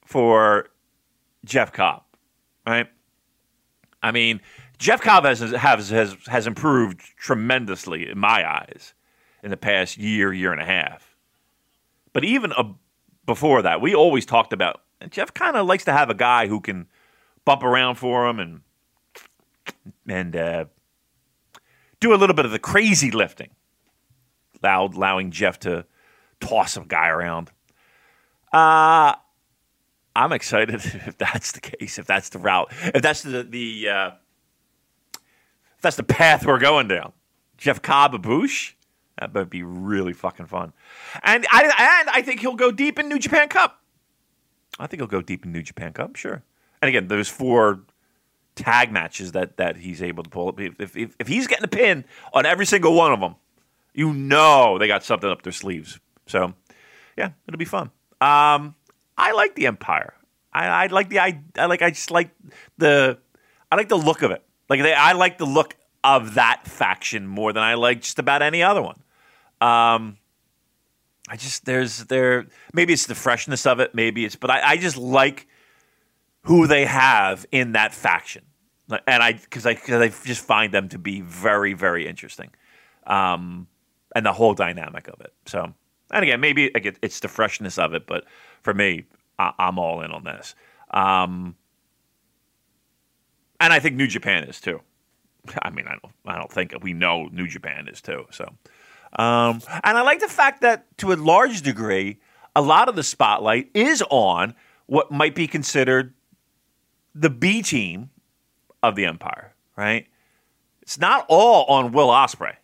for Jeff Cobb, right? I mean, Jeff Cobb has has has, has improved tremendously in my eyes in the past year, year and a half. But even uh, before that, we always talked about Jeff. Kind of likes to have a guy who can bump around for him and and uh, do a little bit of the crazy lifting, allowing Jeff to toss a guy around. Uh I'm excited <laughs> if that's the case, if that's the route, if that's the the uh, if that's the path we're going down. Jeff Cobb, Boosh, that would be really fucking fun. And I and I think he'll go deep in New Japan Cup. I think he'll go deep in New Japan Cup, sure. And again, there's four tag matches that that he's able to pull. If if, if he's getting a pin on every single one of them, You know they got something up their sleeves. So, yeah, it'll be fun. Um, I like the Empire. I, I like the I, I like I just like the I like the look of it. Like they, I like the look of that faction more than I like just about any other one. Um, I just there's there maybe it's the freshness of it, maybe it's but I, I just like who they have in that faction, and I because I cause I just find them to be very very interesting, um, and the whole dynamic of it. So and again maybe again, it's the freshness of it, but for me I, am all in on this. Um, and I think New Japan is too. I mean, I don't, I don't think we know New Japan is too. So, um, and I like the fact that to a large degree, a lot of the spotlight is on what might be considered the B team of the Empire. Right? It's not all on Will Ospreay.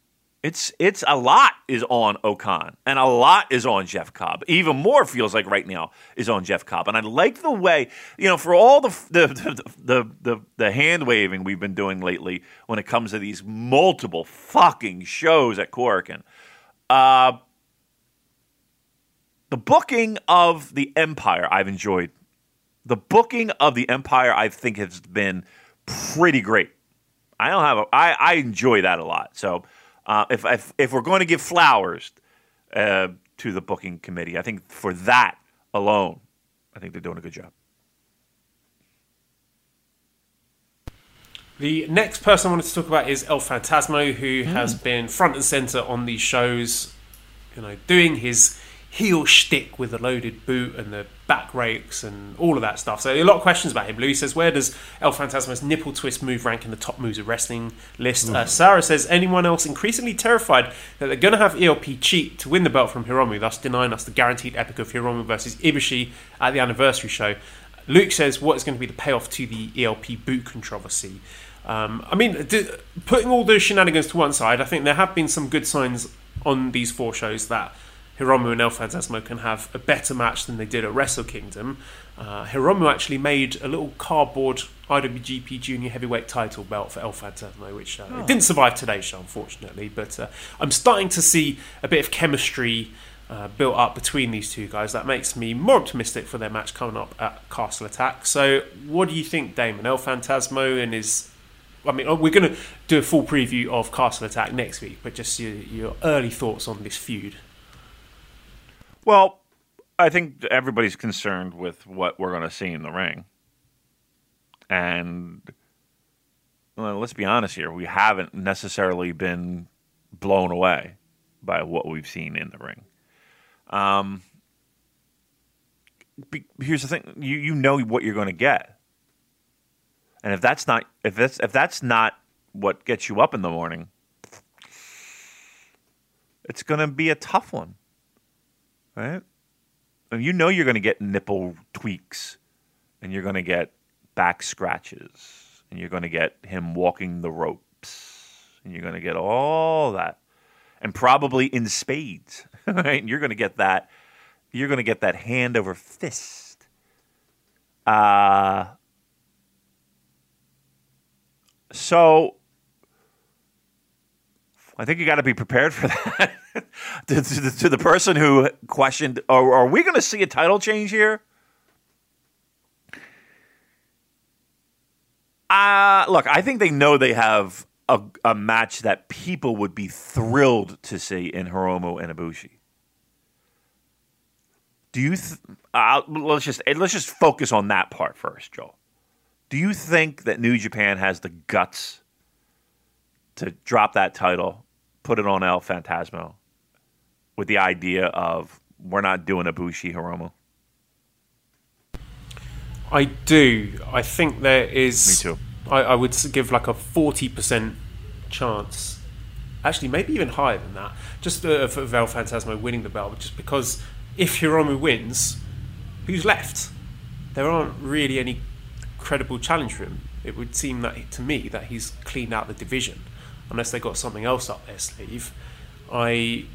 It's it's a lot is on O-Khan and a lot is on Jeff Cobb. Even more feels like right now is on Jeff Cobb. And I like the way you know for all the the <laughs> the the, the, the hand waving we've been doing lately when it comes to these multiple fucking shows at Korakuen. Uh, the booking of the Empire I've enjoyed. The booking of the Empire I think has been pretty great. I don't have a, I I enjoy that a lot. So uh, if, if, if we're going to give flowers uh, to the booking committee, I think for that alone, I think they're doing a good job. The next person I wanted to talk about is El Phantasmo, who mm. has been front and center on these shows, you know, doing his heel shtick with the loaded boot and the back rakes and all of that stuff. So a lot of questions about him. Louis says, where does El Phantasmo's nipple twist move rank in the top moves of wrestling list? Mm. Uh, Sarah says, anyone else increasingly terrified that they're going to have ELP cheat to win the belt from Hiromu, thus denying us the guaranteed epic of Hiromu versus Ibushi at the anniversary show? Luke says, what is going to be the payoff to the ELP boot controversy? Um, I mean, putting all those shenanigans to one side, I think there have been some good signs on these four shows that Hiromu and El Phantasmo can have a better match than they did at Wrestle Kingdom. Uh, Hiromu actually made a little cardboard IWGP Junior Heavyweight title belt for El Phantasmo, which uh, oh. didn't survive today's show, unfortunately. But uh, I'm starting to see a bit of chemistry uh, built up between these two guys. That makes me more optimistic for their match coming up at Castle Attack. So, what do you think, Damon? El Phantasmo and his I mean, we're going to do a full preview of Castle Attack next week, but just your, your early thoughts on this feud. Well, I think everybody's concerned with what we're going to see in the ring. And well, let's be honest here, we haven't necessarily been blown away by what we've seen in the ring. Um, here's the thing: you you know what you're going to get, and if that's not if that's if that's not what gets you up in the morning, it's going to be a tough one right? And you know you're going to get nipple tweaks, and you're going to get back scratches, and you're going to get him walking the ropes, and you're going to get all that, and probably in spades, <laughs> right? And you're going to get that. You're going to get that hand over fist. Uh, so I think you got to be prepared for <laughs> that. to, to, to, the person who questioned, are, are we going to see a title change here? Uh, look, I think they know they have a, a match that people would be thrilled to see in Hiromu and Ibushi. Do you? Th- uh, let's just let's just focus on that part first, Joel. Do you think that New Japan has the guts to drop that title put it on El Phantasmo with the idea of we're not doing a Bushi Hiromu? I do. I think there is. Me too. I, I would give like a forty percent chance. Actually, maybe even higher than that. Just uh, for El Phantasmo winning the belt, just because if Hiromu wins, who's left? There aren't really any credible challenge for him. It would seem that to me that he's cleaned out the division unless they've got something else up their sleeve. I,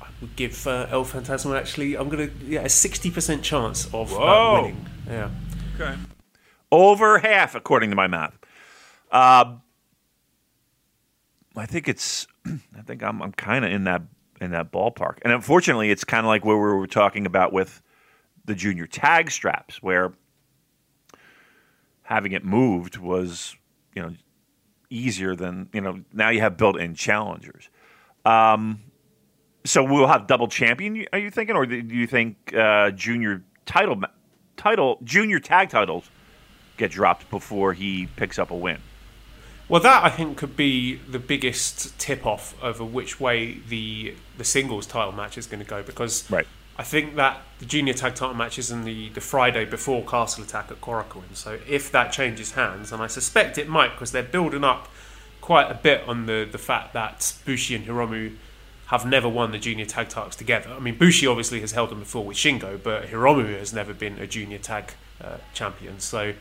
I would give uh, El Phantasmo actually. I'm gonna yeah a sixty percent chance of uh, winning. Yeah. Okay. Over half, according to my math. Uh, I think it's. <clears throat> I think I'm. I'm kind of in that in that ballpark, and unfortunately, it's kind of like where we were talking about with the junior tag straps, where having it moved was, you know, easier than you know. Now you have built-in challengers. Um, so we'll have double champion. Are you thinking, or do you think uh, junior title title junior tag titles get dropped before he picks up a win? Well, that I think could be the biggest tip off over which way the the singles title match is going to go because Right. I think that the junior tag title match is in the, the Friday before Castle Attack at Korakuen. So if that changes hands, and I suspect it might because they're building up quite a bit on the, the fact that Bushi and Hiromu have never won the junior tag titles together. I mean, Bushi obviously has held them before with Shingo, but Hiromu has never been a junior tag uh, champion. So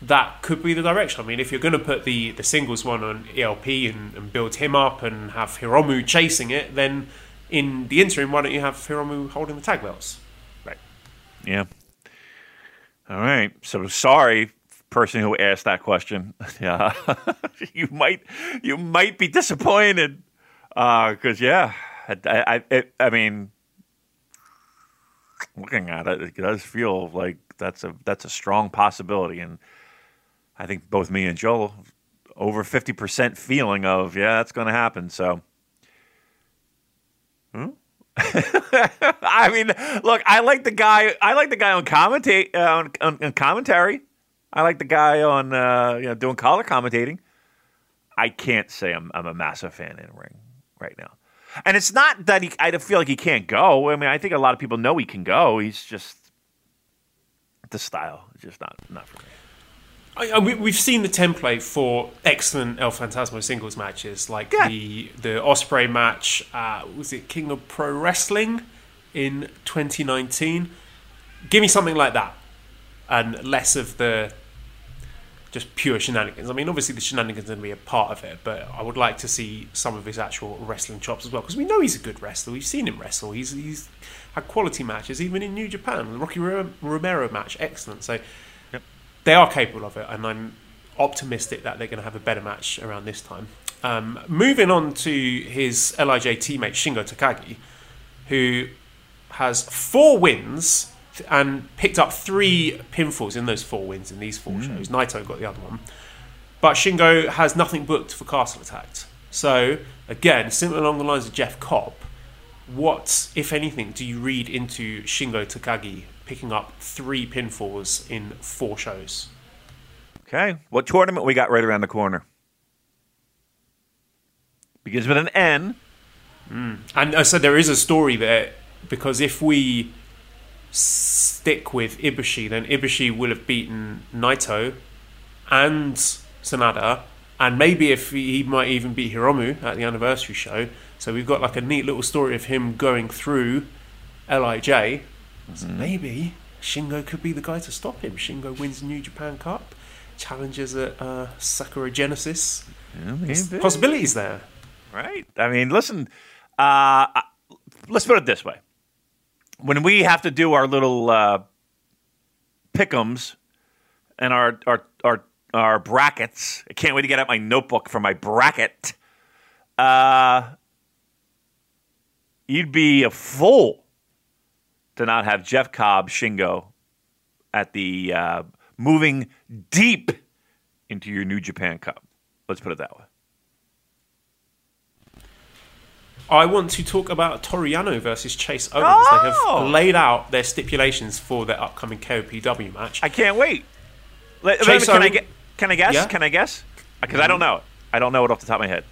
that could be the direction. I mean, if you're going to put the, the singles one on ELP and, and build him up and have Hiromu chasing it, then in the interim, why don't you have Hiromu holding the tag belts? Right. Yeah. All right. So sorry, person who asked that question. <laughs> Yeah. <laughs> you might you might be disappointed uh, because yeah, I I, I mean, looking at it, it does feel like that's a that's a strong possibility, and I think both me and Joel over fifty percent feeling of yeah, that's going to happen. So. Hmm? <laughs> I mean, look, I like the guy. I like the guy on commentate uh, on, on, commentary. I like the guy on uh, you know doing color commentating. I can't say I'm I'm a massive fan in ring right now, and it's not that he. I feel like he can't go. I mean, I think a lot of people know he can go. He's just the style is just not not for me. I, I, we, we've seen the template for excellent El Phantasmo singles matches, like Yeah. the the Ospreay match. Uh, was it King of Pro Wrestling in 2019? Give me something like that, and less of the just pure shenanigans. I mean, obviously the shenanigans are going to be a part of it, but I would like to see some of his actual wrestling chops as well, because we know he's a good wrestler. We've seen him wrestle. He's he's had quality matches, even in New Japan. The Rocky Romero match, excellent. So they are capable of it, and I'm optimistic that they're going to have a better match around this time. Um, moving on to his LIJ teammate Shingo Takagi, who has four wins and picked up three pinfalls in those four wins in these four shows. Naito got the other one, but Shingo has nothing booked for Castle Attack. So again, similar along the lines of Jeff Cobb, what, if anything, do you read into Shingo Takagi picking up three pinfalls in four shows? Okay, what tournament we got right around the corner? Begins with an N. And uh, so there is a story there because if we stick with Ibushi, then Ibushi will have beaten Naito and Sanada, and maybe if he, he might even beat Hiromu at the anniversary show. So we've got like a neat little story of him going through LIJ. So maybe Shingo could be the guy to stop him. Shingo wins New Japan Cup, challenges at uh, Sakura Genesis. Possibilities there. Right. I mean, listen. Uh, let's put it this way: when we have to do our little uh, pick'ems and our our our our brackets, I can't wait to get out my notebook for my bracket. Uh, you'd be a fool to not have Jeff Cobb Shingo at the uh, moving deep into your New Japan Cup. Let's put it that way. I want to talk about Toru Yano versus Chase Owens. They Oh! have laid out their stipulations for their upcoming KOPW match. I can't wait. Let, Chase can I get? Can I guess? Yeah. Can I guess? Because I don't know it. I don't know it off the top of my head.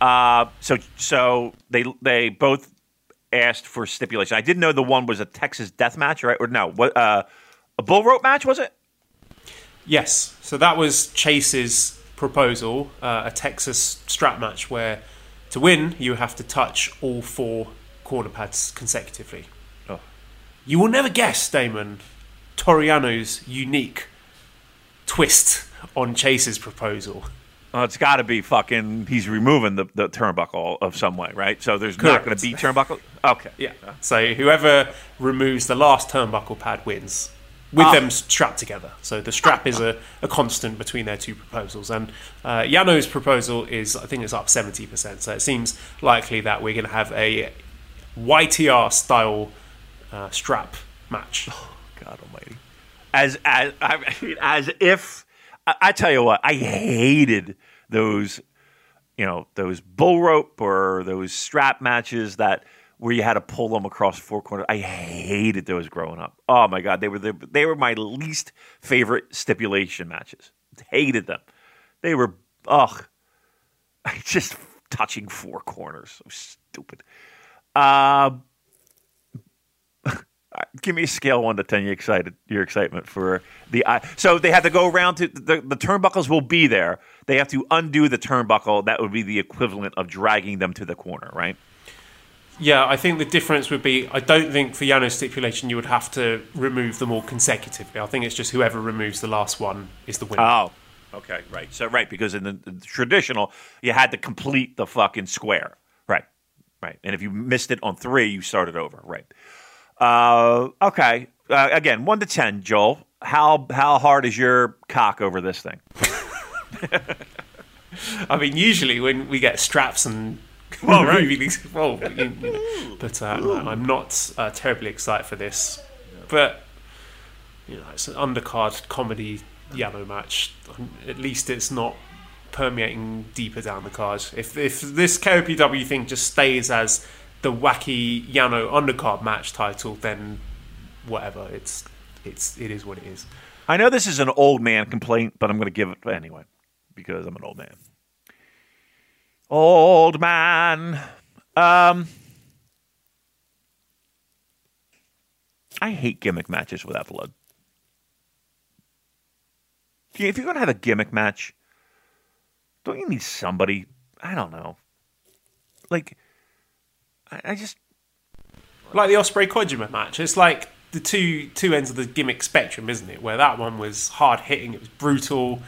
Uh, so so they they both asked for stipulation. I didn't know the one was a Texas death match, right? Or no, what uh, a bull rope match was it? Yes, so that was Chase's proposal, uh, a Texas strap match where to win you have to touch all four corner pads consecutively. Oh. You will never guess, Damon, Toru Yano's unique twist on Chase's proposal. Oh, it's got to be fucking. He's removing the, the turnbuckle of some way, right? So there's not going to be turnbuckle. Okay. Yeah. So whoever removes the last turnbuckle pad wins. with Ah. them strapped together. So the strap is a, a constant between their two proposals. And uh, Yano's proposal is, I think it's up 70%. So it seems likely that we're going to have a YTR style uh, strap match. God Almighty. As as I mean, as if I, I tell you what, I hated those, you know, those bull rope or those strap matches that where you had to pull them across four corners. I hated those growing up. Oh my god, they were the, they were my least favorite stipulation matches. Hated them. They were ugh. <laughs> Just touching four corners. So stupid. Uh, give me a scale one to ten. You excited? Your excitement for the I so they have to go around to the the turnbuckles will be there. They have to undo the turnbuckle. That would be the equivalent of dragging them to the corner, right? Yeah, I think the difference would be I don't think for Yano's stipulation you would have to remove them all consecutively. I think it's just whoever removes the last one is the winner. Oh, okay, right. So right because in the, the traditional you had to complete the fucking square, right? Right, and if you missed it on three, you started over, right? Uh, okay. Uh, again, one to ten, Joel. How how hard is your cock over this thing? <laughs> I mean, usually when we get straps and <laughs> Well, right. <laughs> well, you- you know, but uh, no, I'm not uh, terribly excited for this. But you know, it's an undercard comedy Yano match. At least it's not permeating deeper down the card. If if this KOPW thing just stays as the wacky Yano undercard match title, then whatever. It's it's it is what it is. I know this is an old man complaint, but I'm going to give it anyway because I'm an old man. Old man. Um, I hate gimmick matches without blood. If you- If you're going to have a gimmick match, don't you need somebody? I don't know. Like, I, I just like the Ospreay Kojima match. It's like the two two ends of the gimmick spectrum, isn't it? Where that one was hard hitting, it was brutal.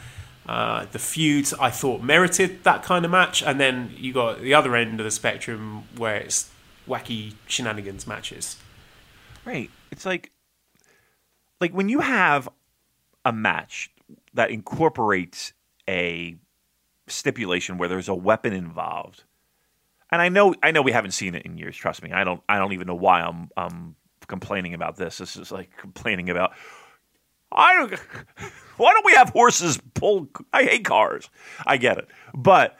Uh, the feud I thought merited that kind of match, and then you got the other end of the spectrum where it's wacky shenanigans matches. Right. It's like like when you have a match that incorporates a stipulation where there's a weapon involved. And I know I know we haven't seen it in years, trust me. I don't I don't even know why I'm I'm complaining about this. This is like complaining about I don't <laughs> why don't we have horses pull I hate cars. I get it. But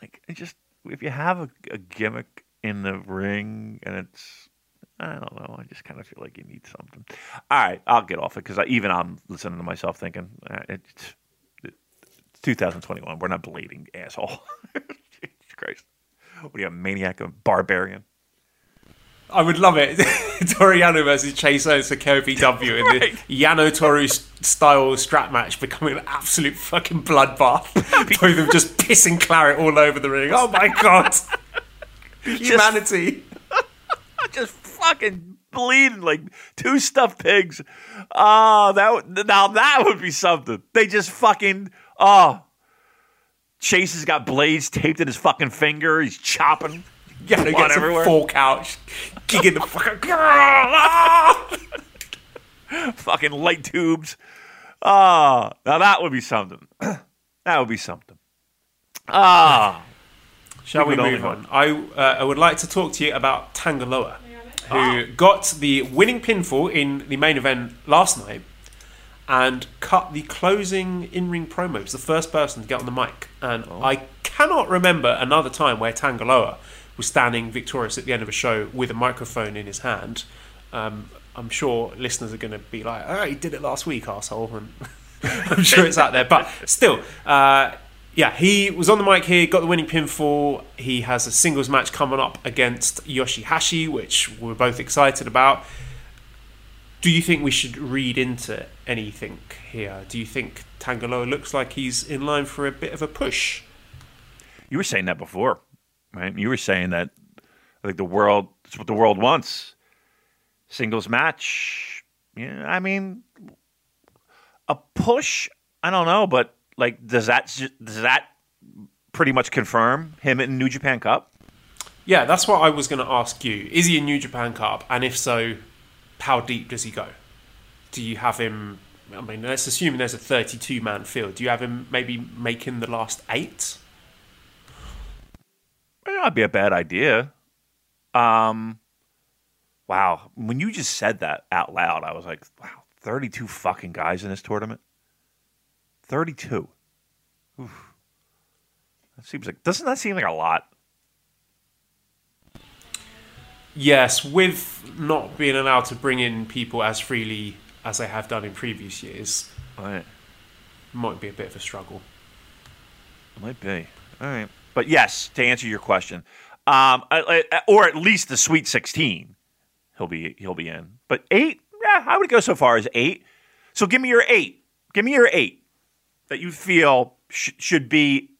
like it just if you have a, a gimmick in the ring and it's I don't know. I just kind of feel like you need something. All right, I'll get off it because even I'm listening to myself thinking uh, it's, it's 2021. We're not bleeding, asshole. <laughs> Jesus Christ. What are you, a maniac, a barbarian? I would love it. <laughs> Toru Yano versus Chase Owens for KOPW <laughs> Right. the Yano Toru style strap match becoming an absolute fucking bloodbath. <laughs> Both of them just pissing claret all over the ring. Oh my god. Humanity. Just fucking bleeding like two stuffed pigs. Oh, that now that would be something. They just fucking oh. Chase has got blades taped in his fucking finger. He's chopping. Yeah, he blood get everywhere. a fork out, gigging the fucking. <laughs> fucking light tubes. Ah, now that would be something. <clears throat> that would be something. Ah, Shall we We move only on? I, uh, I would like to talk to you about Tanga Loa, who got the winning pinfall in the main event last night and cut the closing in-ring promo. Was the first person to get on the mic, and I cannot remember another time where Tanga Loa was standing victorious at the end of a show with a microphone in his hand. Um, I'm sure listeners are going to be like, "Oh, he did it last week, asshole," and <laughs> I'm sure it's out there. But still, uh, yeah, he was on the mic here, got the winning pinfall. He has a singles match coming up against Yoshihashi, which we're both excited about. Do you think we should read into anything here? Do you think Tanga Loa looks like he's in line for a bit of a push? you were saying that before, right? You were saying that I think the world it's what the world wants. Singles match. Yeah, I mean, a push. I don't know, but like, does that does that pretty much confirm him in New Japan Cup? Yeah, that's what I was going to ask you. Is he in New Japan Cup? And if so, how deep does he go? do you have him? I mean, let's assume there's a 32 man field. Do you have him maybe making the last eight? That'd be a bad idea. Um, wow. When you just said that out loud, I was like, wow, 32 fucking guys in this tournament? 32. Oof. That seems like, doesn't that seem like a lot? Yes, with not being allowed to bring in people as freely as they have done in previous years, Right. might be a bit of a struggle. It might be. All right. But yes, to answer your question, um, I- I- or at least the Sweet 16, he'll be he'll be in. But eight, yeah, I would go so far as eight. So give me your eight. Give me your eight that you feel sh- should be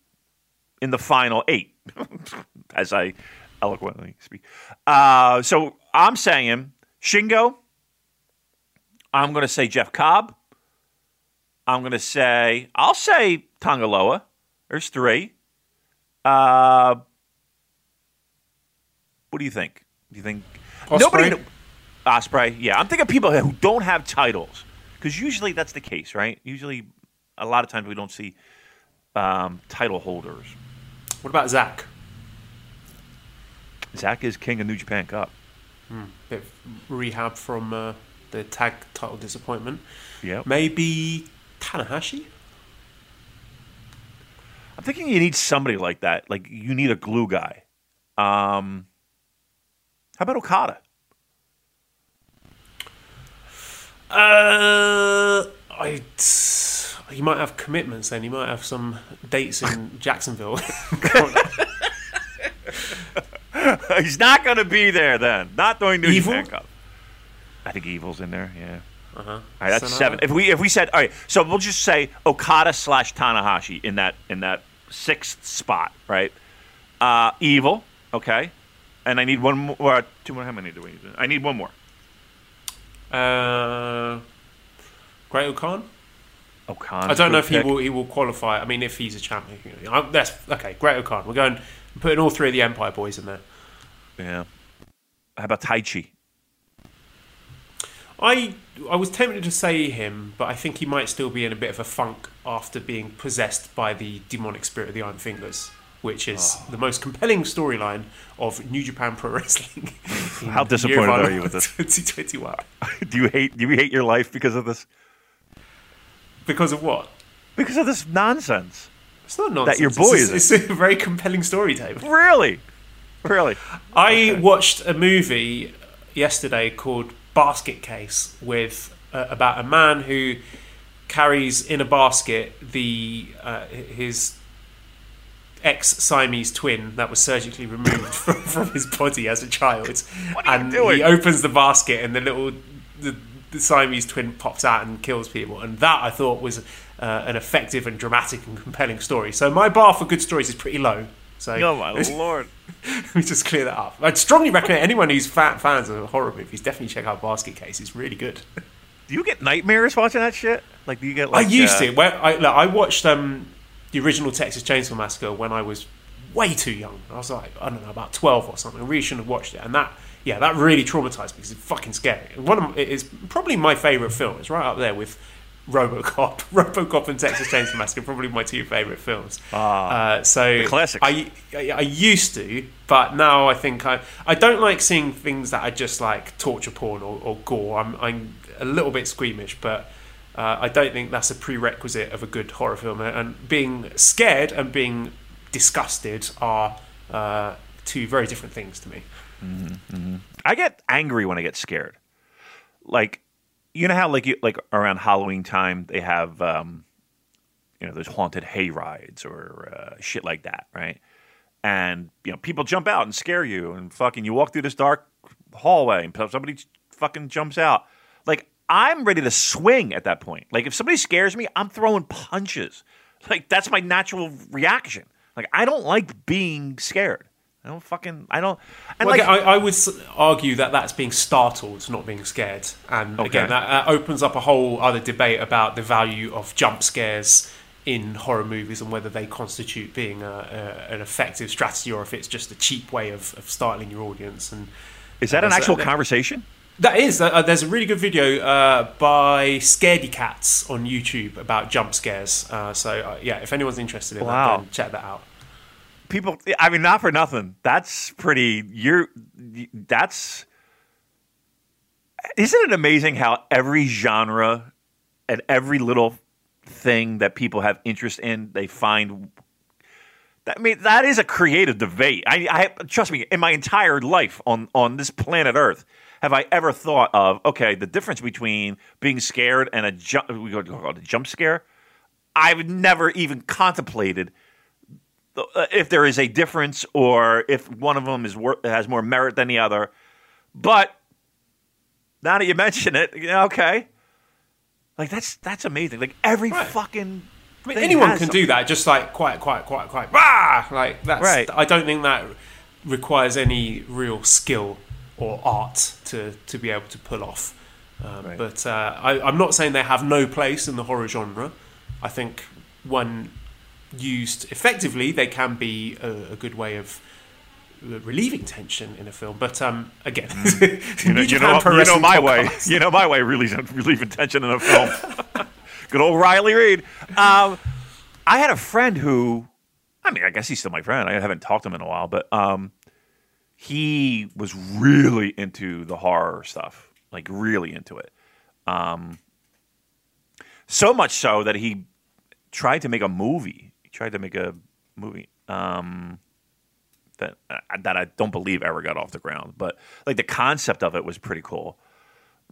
in the final eight, <laughs> as I eloquently speak. Uh, so I'm saying Shingo. I'm going to say Jeff Cobb. I'm going to say I'll say Tanga Loa. There's three. Uh, what do you think? Do you think Ospreay? Ospreay? Yeah, I'm thinking people who don't have titles because usually that's the case, right? Usually, a lot of times we don't see um, title holders. What about Zach? Zach is king of New Japan Cup. Bit of rehab from uh, the tag title disappointment. Yeah, Maybe Tanahashi? I'm thinking you need somebody like that. Like you need a glue guy. Um, how about Okada? Uh, I. He might have commitments then. He might have some dates in <laughs> Jacksonville. <laughs> He's not going to be there then. Not during New Evil? Japan Cup. I think Evil's in there. Yeah. uh-huh. All right, that's Sanada? seven. If we if we said all right, so we'll just say Okada slash Tanahashi in that in that sixth spot, right? Uh, Evil, okay, and I need one more. Two more. How many do we need? I need one more. Uh, Great O-Khan? O-Khan. I don't know if he will he will qualify. I mean, if he's a champion, you know, I- that's okay. Great O-Khan. We're going I'm putting all three of the Empire boys in there. Yeah. How about Taichi? I I was tempted to say him, but I think he might still be in a bit of a funk after being possessed by the demonic spirit of the Iron Fingers, which is Oh. the most compelling storyline of New Japan Pro Wrestling. <laughs> How disappointed are you with this? <laughs> 2021. <laughs> do you hate do you hate your life because of this? Because of what? Because of this nonsense. It's not nonsense. your boy it's, is it's a very compelling story, David. Really? <laughs> Really? I watched a movie yesterday called Basket Case with uh, about a man who carries in a basket the uh, his ex Siamese twin that was surgically removed <laughs> from, from his body as a child. What are you and doing? he opens the basket and the little the, the Siamese twin pops out and kills people. And that I thought was uh, an effective and dramatic and compelling story. So my bar for good stories is pretty low. <laughs> So Oh my <laughs> lord. let me just clear that up. I'd strongly recommend anyone who's fat fans of horror movies definitely check out Basket Case. It's really good. Do you get nightmares watching that shit? Like do you get Like, I used uh, to. Where I, I watched um, the original Texas Chainsaw Massacre when I was way too young. I was like, I don't know, about twelve or something. I really shouldn't have watched it, and that, yeah, that really traumatized me because it's fucking scary. One of it is probably my favorite film. It's right up there with RoboCop, <laughs> RoboCop and Texas Chainsaw Massacre, probably my two favorite films. Ah, uh, so the classics. I, I I used to, but now I think I I don't like seeing things that are just like torture porn or, or gore. I'm I'm a little bit squeamish, but uh, I don't think that's a prerequisite of a good horror film. And being scared and being disgusted are uh, two very different things to me. I get angry when I get scared. Like, you know how like you, like around Halloween time they have um, you know those haunted hay rides or uh, shit like that, right? And you know people jump out and scare you, and fucking you walk through this dark hallway and somebody fucking jumps out. Like I'm ready to swing at that point. Like if somebody scares me, I'm throwing punches. Like that's my natural reaction. Like I don't like being scared. I don't fucking I don't. And Well, like again, I, I would argue that that's being startled, not being scared. And Okay. again, that, that opens up a whole other debate about the value of jump scares in horror movies and whether they constitute being a, a, an effective strategy or if it's just a cheap way of, of startling your audience. And Is that an actual uh, conversation? That is. Uh, there's a really good video uh, by Scaredy Cats on YouTube about jump scares. Uh, so uh, yeah, if anyone's interested in Wow. that, then check that out. People i mean not for nothing that's pretty you're that's isn't it amazing how every genre and every little thing that people have interest in they find that, I mean that is a creative debate. I, I trust me. In my entire life on on this planet Earth, have I ever thought of okay the difference between being scared and a jump? We go a jump scare. I've never even contemplated if there is a difference or if one of them is has more merit than the other. But now that you mention it, okay, like that's that's amazing. Like every Right. fucking. I mean, anyone can do that. Just like quiet, quiet, quiet, quiet. Rah! Like that's. Right. I don't think that requires any real skill or art to to be able to pull off. Um, Right. But uh, I, I'm not saying they have no place in the horror genre. I think when used effectively, they can be a, a good way of uh, relieving tension in a film. But um, again, Mm. <laughs> You know, you know, you know my way. You know my way. Really, relieving tension in a film. <laughs> Good old Riley Reed. Um, I had a friend who, I mean, I guess he's still my friend. I haven't talked to him in a while, but um, he was really into the horror stuff, like really into it. Um, so much so that he tried to make a movie. Tried to make a movie. Um, that uh, that I don't believe ever got off the ground. But like the concept of it was pretty cool.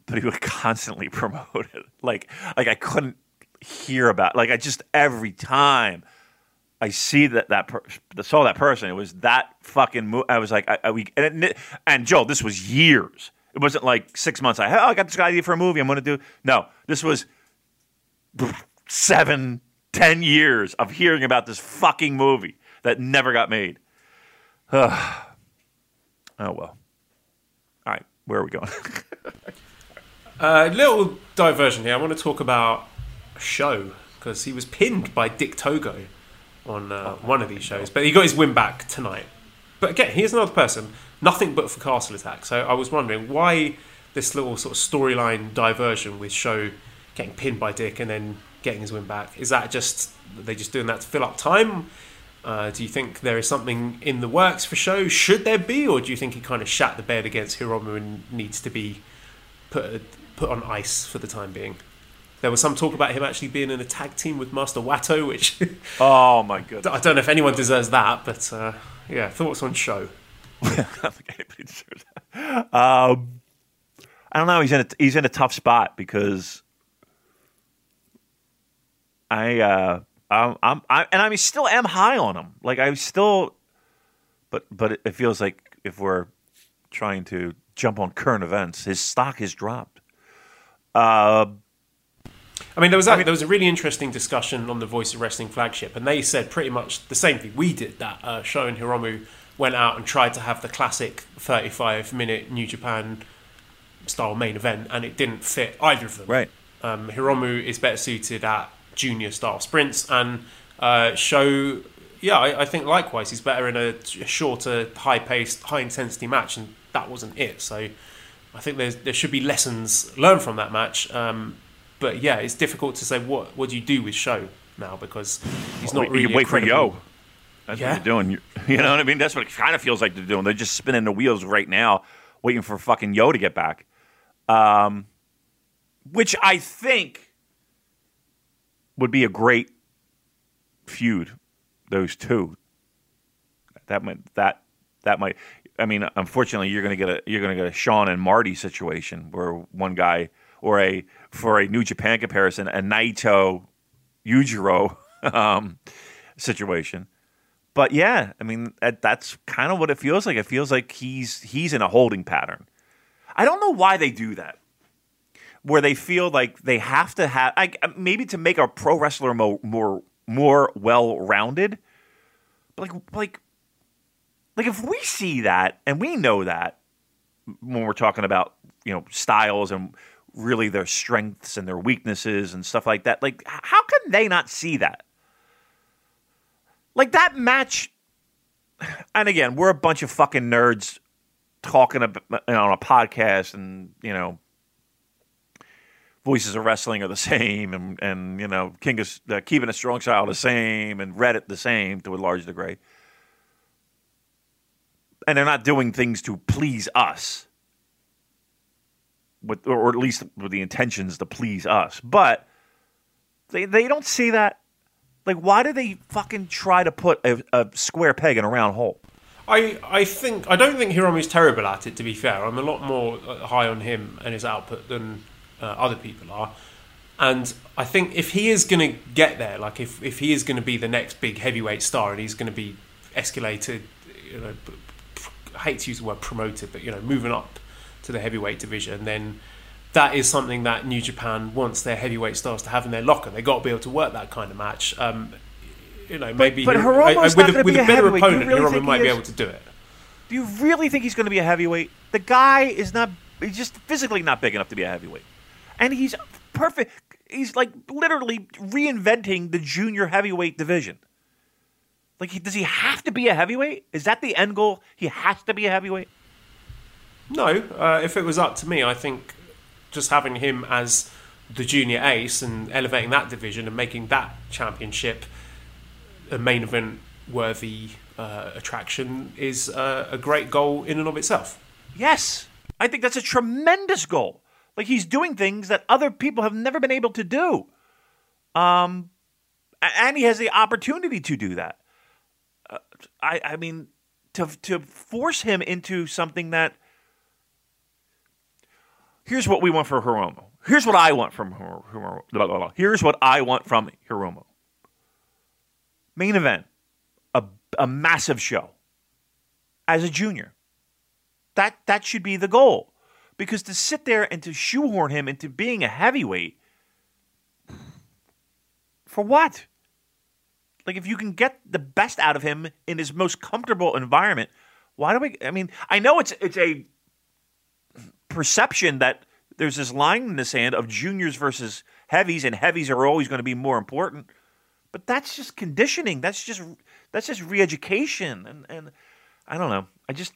But he would constantly <laughs> promote it. Like like I couldn't hear about. Like I just every time I see that that per- saw that person, it was that fucking. movie. I was like, I, I, we and, it, and Joe, this was years. It wasn't like six months. I oh, I got this idea for a movie. I'm going to do. No, this was seven, ten years of hearing about this fucking movie that never got made. <sighs> oh well. All right, where are we going? A <laughs> little diversion here. I want to talk about a show because he was pinned by Dick Togo on uh, one of these shows, but he got his win back tonight. But again, here's another person, nothing but for Castle Attack. So I was wondering why this little sort of storyline diversion with Sho getting pinned by Dick and then getting his win back. Is that just are they just doing that to fill up time? Uh, do you think there is something in the works for Sho? Should there be, or do you think he kind of shat the bed against Hiromu and needs to be put put on ice for the time being. There was some talk about him actually being in a tag team with Master Watto, which <laughs> oh my <laughs> god, I don't know if anyone deserves that, but uh, yeah, thoughts on show. <laughs> I don't think anybody deserves that. Um, I don't know. He's in a he's in a tough spot because I uh, I'm, I'm I, and I still am high on him. Like I still, but but it, feels like if we're trying to jump on current events, his stock has dropped. Uh, I mean, there was a, there was a really interesting discussion on the Voice of Wrestling flagship, and they said pretty much the same thing we did. That uh, Sho and Hiromu went out and tried to have the classic 35 minute New Japan style main event, and it didn't fit either of them. Right. Um, Hiromu is better suited at junior style sprints, and uh, Sho, yeah, I, I think likewise, he's better in a, shorter, high paced, high intensity match, and that wasn't it. So I think there's, there should be lessons learned from that match. Um, but yeah, it's difficult to say what what do you do with Sho now because he's not you really. wait a for YOH. That's Yeah. what you're doing. You, <laughs> you know what I mean? That's what it kind of feels like they're doing. They're just spinning the wheels right now, waiting for fucking YOH to get back. Um, which I think would be a great feud. Those two. That might that that might. I mean, unfortunately, you're gonna get a you're gonna get a Sean and Marty situation where one guy or a for a New Japan comparison, a Naito Yujiro <laughs> um, situation. But yeah, I mean that, that's kind of what it feels like. It feels like he's he's in a holding pattern. I don't know why they do that. Where they feel like they have to have I, maybe to make a pro wrestler more more, more well rounded. But like like like if we see that and we know that when we're talking about you know styles and really their strengths and their weaknesses and stuff like that, like how can they not see that? Like that match, and again, we're a bunch of fucking nerds talking about, you know, on a podcast and you know voices of wrestling are the same and and you know king is uh, keeping a strong style the same and reddit the same to a large degree. And they're not doing things to please us. With, or at least with the intentions to please us. But they, they don't see that. Like why do they fucking try to put a, a square peg in a round hole? I, I think I don't think Hiromu's terrible at it. To be fair, I'm a lot more uh, high on him and his output than uh, other people are. And I think if he is going to get there, like if, if he is going to be the next big heavyweight star and he's going to be escalated, you know, I hate to use the word promoted, but you know, moving up to the heavyweight division, then that is something that New Japan wants their heavyweight stars to have in their locker. They got to be able to work that kind of match. Um, you know, maybe but Hiro- Hiromu's with, a, with be a a better. Opponent, really Hiromu might be able to do it. Do you really think he's going to be a heavyweight? The guy is not. He's just physically not big enough to be a heavyweight, and he's perfect. He's like literally reinventing the junior heavyweight division. Like, he, does he have to be a heavyweight? Is that the end goal? He has to be a heavyweight. No, uh, if it was up to me, I think just having him as the junior ace and elevating that division and making that championship a main event worthy uh, attraction is uh, a great goal in and of itself. Yes, I think that's a tremendous goal. Like he's doing things that other people have never been able to do. Um, and he has the opportunity to do that. Uh, I, I mean, to to force him into something that. Here's what we want for Hiromu. Here's what I want from Hiro- Hiromu. Blah, blah, blah. Here's what I want from Hiromu. Main event, a a massive show. As a junior, that that should be the goal. Because to sit there and to shoehorn him into being a heavyweight, for what? Like if you can get the best out of him in his most comfortable environment, why do we? I mean, I know it's it's a perception that there's this line in the sand of juniors versus heavies, and heavies are always going to be more important. But that's just conditioning. That's just that's just re-education, and and I don't know. I just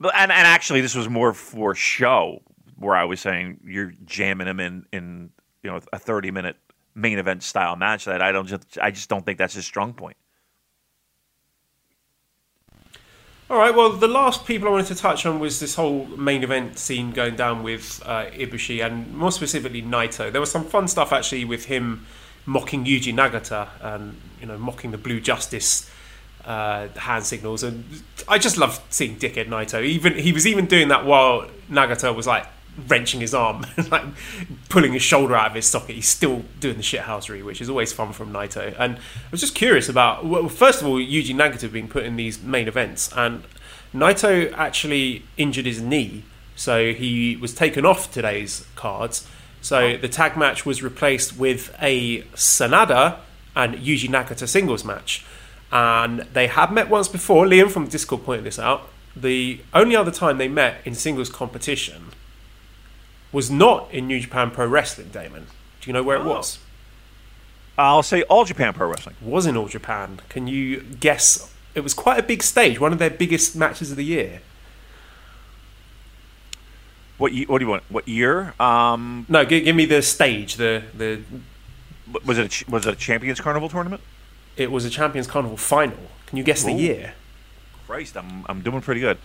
and, and actually, this was more for show, where I was saying you're jamming him in in you know a 30 minute main event style match that I don't just I just don't think that's his strong point. All right. Well, the last people I wanted to touch on was this whole main event scene going down with uh, Ibushi and more specifically Naito. There was some fun stuff actually with him mocking Yuji Nagata and you know mocking the Blue Justice uh, hand signals, and I just love seeing dickhead Naito. Even he was even doing that while Nagata was like wrenching his arm, <laughs> like pulling his shoulder out of his socket. He's still doing the shithousery, which is always fun from Naito. And I was just curious about, well, first of all, Yuji Nagata being put in these main events, and Naito actually injured his knee, so he was taken off today's cards. So the tag match was replaced with a Sanada and Yuji Nagata singles match. And they had met once before. Liam from Discord pointed this out. The only other time they met in singles competition was not in New Japan Pro Wrestling, Damon. Do you know where it Oh. was? I'll say All Japan Pro Wrestling. Was in All Japan. Can you guess? It was quite a big stage, one of their biggest matches of the year. What ye- what do you want? What year? Um, No, give, give me the stage. The the was it a, was it a Champions Carnival tournament? It was a Champions Carnival final. Can you guess the year? Christ, I'm I'm doing pretty good.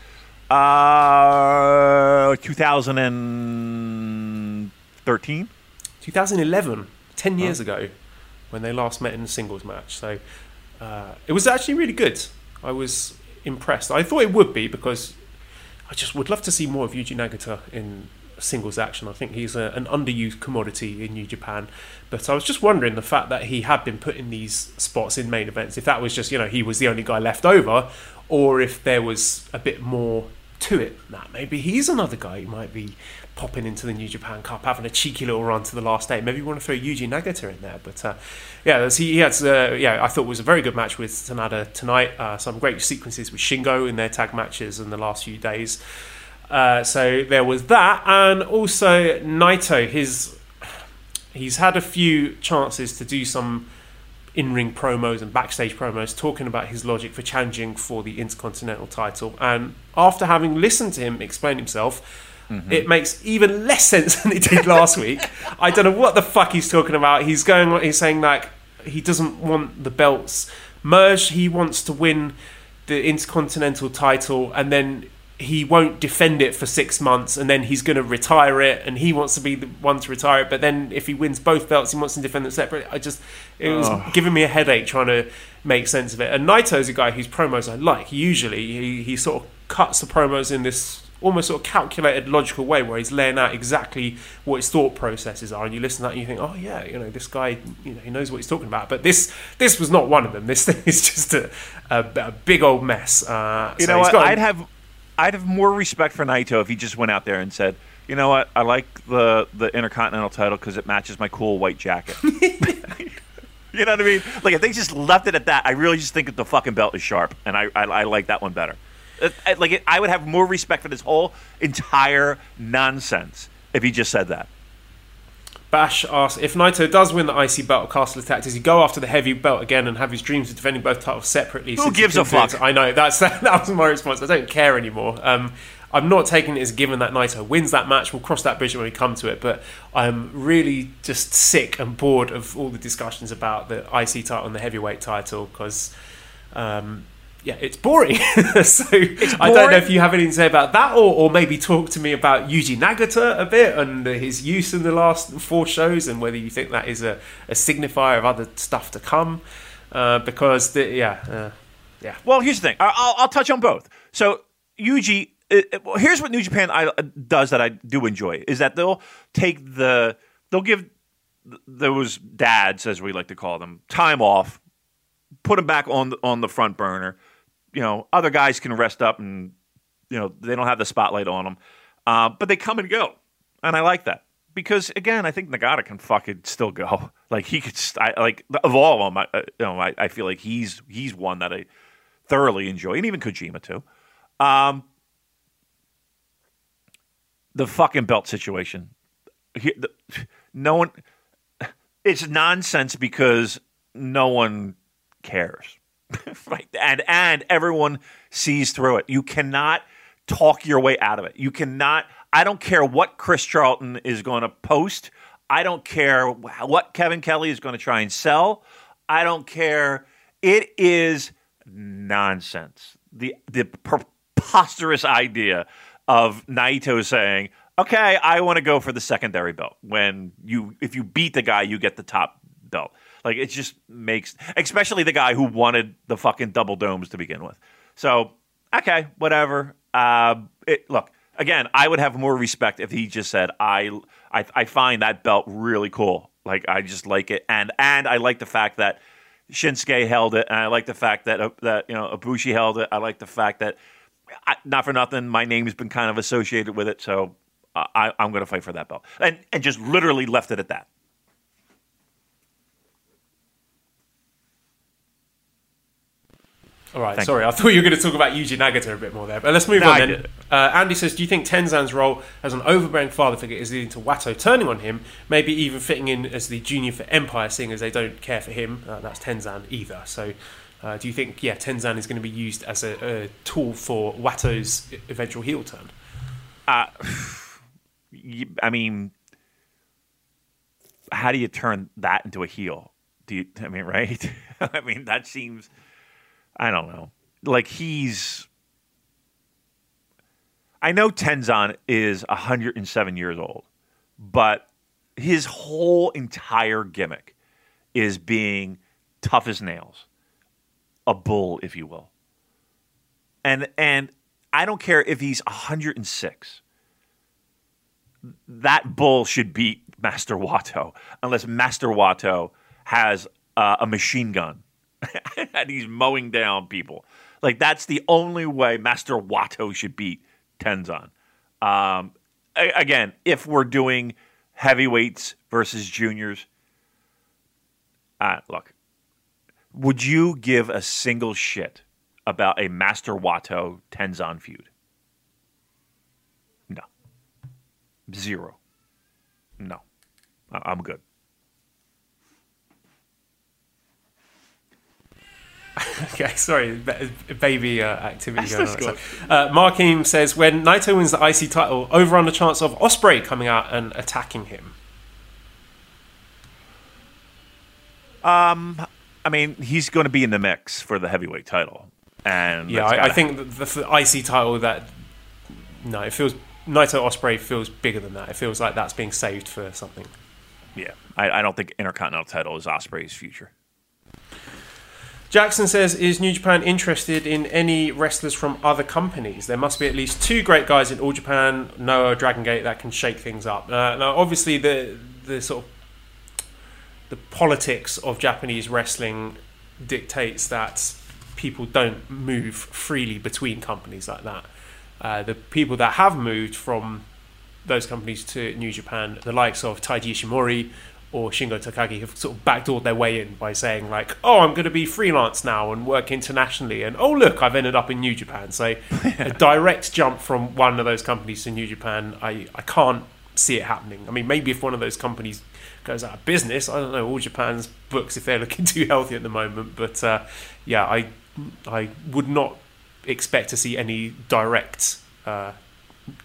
Uh, 2013. 2011, 10 years ago, when they last met in a singles match. So uh, it was actually really good. I was impressed. I thought it would be because I just would love to see more of Yuji Nagata in singles action. I think he's a, an underused commodity in New Japan. But I was just wondering the fact that he had been put in these spots in main events, if that was just, you know, he was the only guy left over, or if there was a bit more to it. That maybe he's another guy who might be popping into the New Japan Cup, having a cheeky little run to the last eight. Maybe you want to throw Yuji Nagata in there. But uh, yeah, he, he had, uh, yeah, I thought it was a very good match with Sanada tonight. Uh, some great sequences with Shingo in their tag matches in the last few days. Uh, so there was that, and also Naito. His he's had a few chances to do some in-ring promos and backstage promos talking about his logic for challenging for the Intercontinental title. And after having listened to him explain himself, it makes even less sense <laughs> than it did last week. I don't know what the fuck he's talking about. He's going. He's saying like he doesn't want the belts merged. He wants to win the Intercontinental title, and then he won't defend it for six months, and then he's going to retire it, and he wants to be the one to retire it. But then if he wins both belts, he wants to defend them separately. I just it was giving me a headache trying to make sense of it. And Naito's a guy whose promos I like. Usually, he he sort of cuts the promos in this almost sort of calculated, logical way where he's laying out exactly what his thought processes are, and you listen to that and you think, oh yeah, you know, this guy, you know, he knows what he's talking about. But this this was not one of them. This thing <laughs> is just a, a, a big old mess. Uh, You so know what? I'd have I'd have more respect for Naito if he just went out there and said, "You know what? I like the the Intercontinental title because it matches my cool white jacket." <laughs> you know what I mean? Like if they just left it at that, I really just think that the fucking belt is sharp, and I I, I like that one better. Like it, I would have more respect for this whole entire nonsense if he just said that. Bash asks if Naito does win the IC belt Castle Attack, does he go after the heavy belt again and have his dreams of defending both titles separately? Who gives a couldn't do it? fuck? I know that's <laughs> that, was my response. I don't care anymore. Um, I'm not taking it as given that Naito wins that match. We'll cross that bridge when we come to it. But I'm really just sick and bored of all the discussions about the IC title and the heavyweight title because. Um, yeah, it's boring. <laughs> so I don't know if you have anything to say about that, or, or maybe talk to me about Yuji Nagata a bit and his use in the last four shows, and whether you think that is a, a signifier of other stuff to come. Uh, because the, yeah, uh, yeah, Well, here's the thing. I'll, I'll touch on both. So Yuji, it, it- well, here's what New Japan I, does that I do enjoy is that they'll take the they'll give those dads, as we like to call them, time off, put them back on the, on the front burner. You know, other guys can rest up, and you know they don't have the spotlight on them, uh, but they come and go, and I like that. Because again, I think Nagata can fucking still go. <laughs> Like he could, I, like of all of them, I, uh, you know, I, I feel like he's he's one that I thoroughly enjoy, and even Kojima too. Um, the fucking belt situation. Here, the, no one. It's nonsense because no one cares, <laughs> right? And and everyone sees through it. You cannot talk your way out of it. You cannot. I don't care what Chris Charlton is going to post. I don't care what Kevin Kelly is going to try and sell. I don't care. It is nonsense. The the preposterous idea of Naito saying, "Okay, I want to go for the secondary belt." When you if you beat the guy, you get the top belt. Like it just makes, especially the guy who wanted the fucking double domes to begin with. So okay, whatever. Uh, it, look again. I would have more respect if he just said, "I, I, I find that belt really cool. Like I just like it, and and I like the fact that." Shinsuke held it, and I like the fact that uh, that you know Ibushi held it. I like the fact that, I, not for nothing, my name has been kind of associated with it, so I, I'm going to fight for that belt, and and just literally left it at that. All right, Thank sorry, I thought you were going to talk about Yuji Nagata a bit more there, but let's move No, on then. Uh, Andy says, "Do you think Tenzan's role as an overbearing father figure is leading to Watto turning on him, maybe even fitting in as the junior for Empire, seeing as they don't care for him? Uh, that's Tenzan either. So, uh, do you think, yeah, Tenzan is going to be used as a, a tool for Watto's eventual heel turn? <sighs> I mean, how do you turn that into a heel? Do you? I mean, right? <laughs> I mean, that seems. I don't know. Like he's. I know Tenzan is 107 years old, but his whole entire gimmick is being tough as nails, a bull, if you will. And and I don't care if he's 106 that bull should beat Master Watto unless Master Watto has uh, a machine gun <laughs> and he's mowing down people. Like that's the only way Master Watto should beat Tenzan. Um, a- again, if we're doing heavyweights versus juniors, uh, look, would you give a single shit about a Master Watto Tenzan feud? No. Zero. No. I- I'm good. <laughs> Okay, sorry, baby uh, activity That's going on. good. So, uh, Markim says when Naito wins the IC title, over on the chance of Ospreay coming out and attacking him. Um, I mean, he's going to be in the mix for the heavyweight title, and Yeah, I, I think the, the, the IC title that no, it feels Naito Ospreay feels bigger than that. It feels like that's being saved for something. yeah, I, I don't think Intercontinental title is Ospreay's future. Jackson says, "Is New Japan interested in any wrestlers from other companies? There must be at least two great guys in All Japan, Noah, Dragon Gate that can shake things up." Uh, now, obviously, the the sort of the politics of Japanese wrestling dictates that people don't move freely between companies like that. Uh, the people that have moved from those companies to New Japan, the likes of Taiji Ishimori or Shingo Takagi, have sort of backdoored their way in by saying like, "Oh, I'm going to be freelance now and work internationally," and "Oh, look, I've ended up in New Japan." So, <laughs> a direct jump from one of those companies to New Japan, I I can't see it happening. I mean, maybe if one of those companies goes out of business, I don't know. All Japan's books if they're looking <laughs> too healthy at the moment, but uh, yeah, I I would not expect to see any direct uh,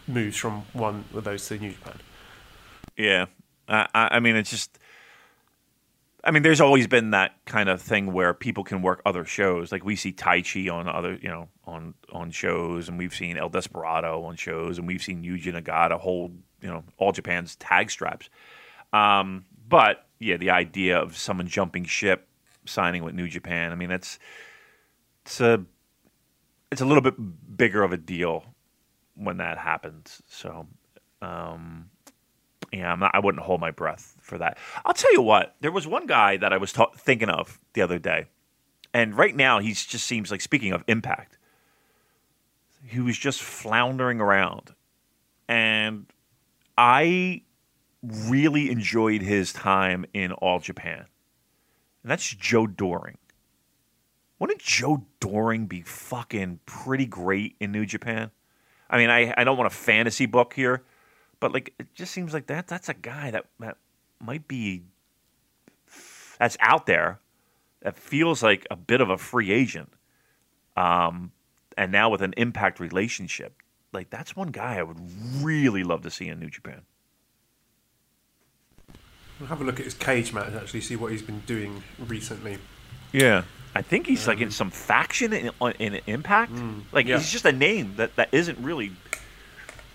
moves from one of those to New Japan. Yeah, I, I I mean, it's just. I mean, there's always been that kind of thing where people can work other shows. Like we see Taichi on other, you know, on on shows, and we've seen El Desperado on shows, and we've seen Yuji Nagata hold, you know, all Japan's tag straps. Um, but yeah, the idea of someone jumping ship, signing with New Japan. I mean, that's it's a it's a little bit bigger of a deal when that happens. So, um, yeah, not, I wouldn't hold my breath for that. I'll tell you what. There was one guy that I was ta- thinking of the other day, and right now he just seems like speaking of impact. He was just floundering around, and I really enjoyed his time in All Japan, and that's Joe Doering. Wouldn't Joe Doering be fucking pretty great in New Japan? I mean, I, I don't want a fantasy book here, but like it just seems like that that's a guy that that might be that's out there that feels like a bit of a free agent. Um, and now with an impact relationship, like that's one guy I would really love to see in New Japan. We'll have a look at his cage match and actually see what he's been doing recently. Yeah, I think he's like in some faction in, in Impact. like yeah. he's just a name that that isn't really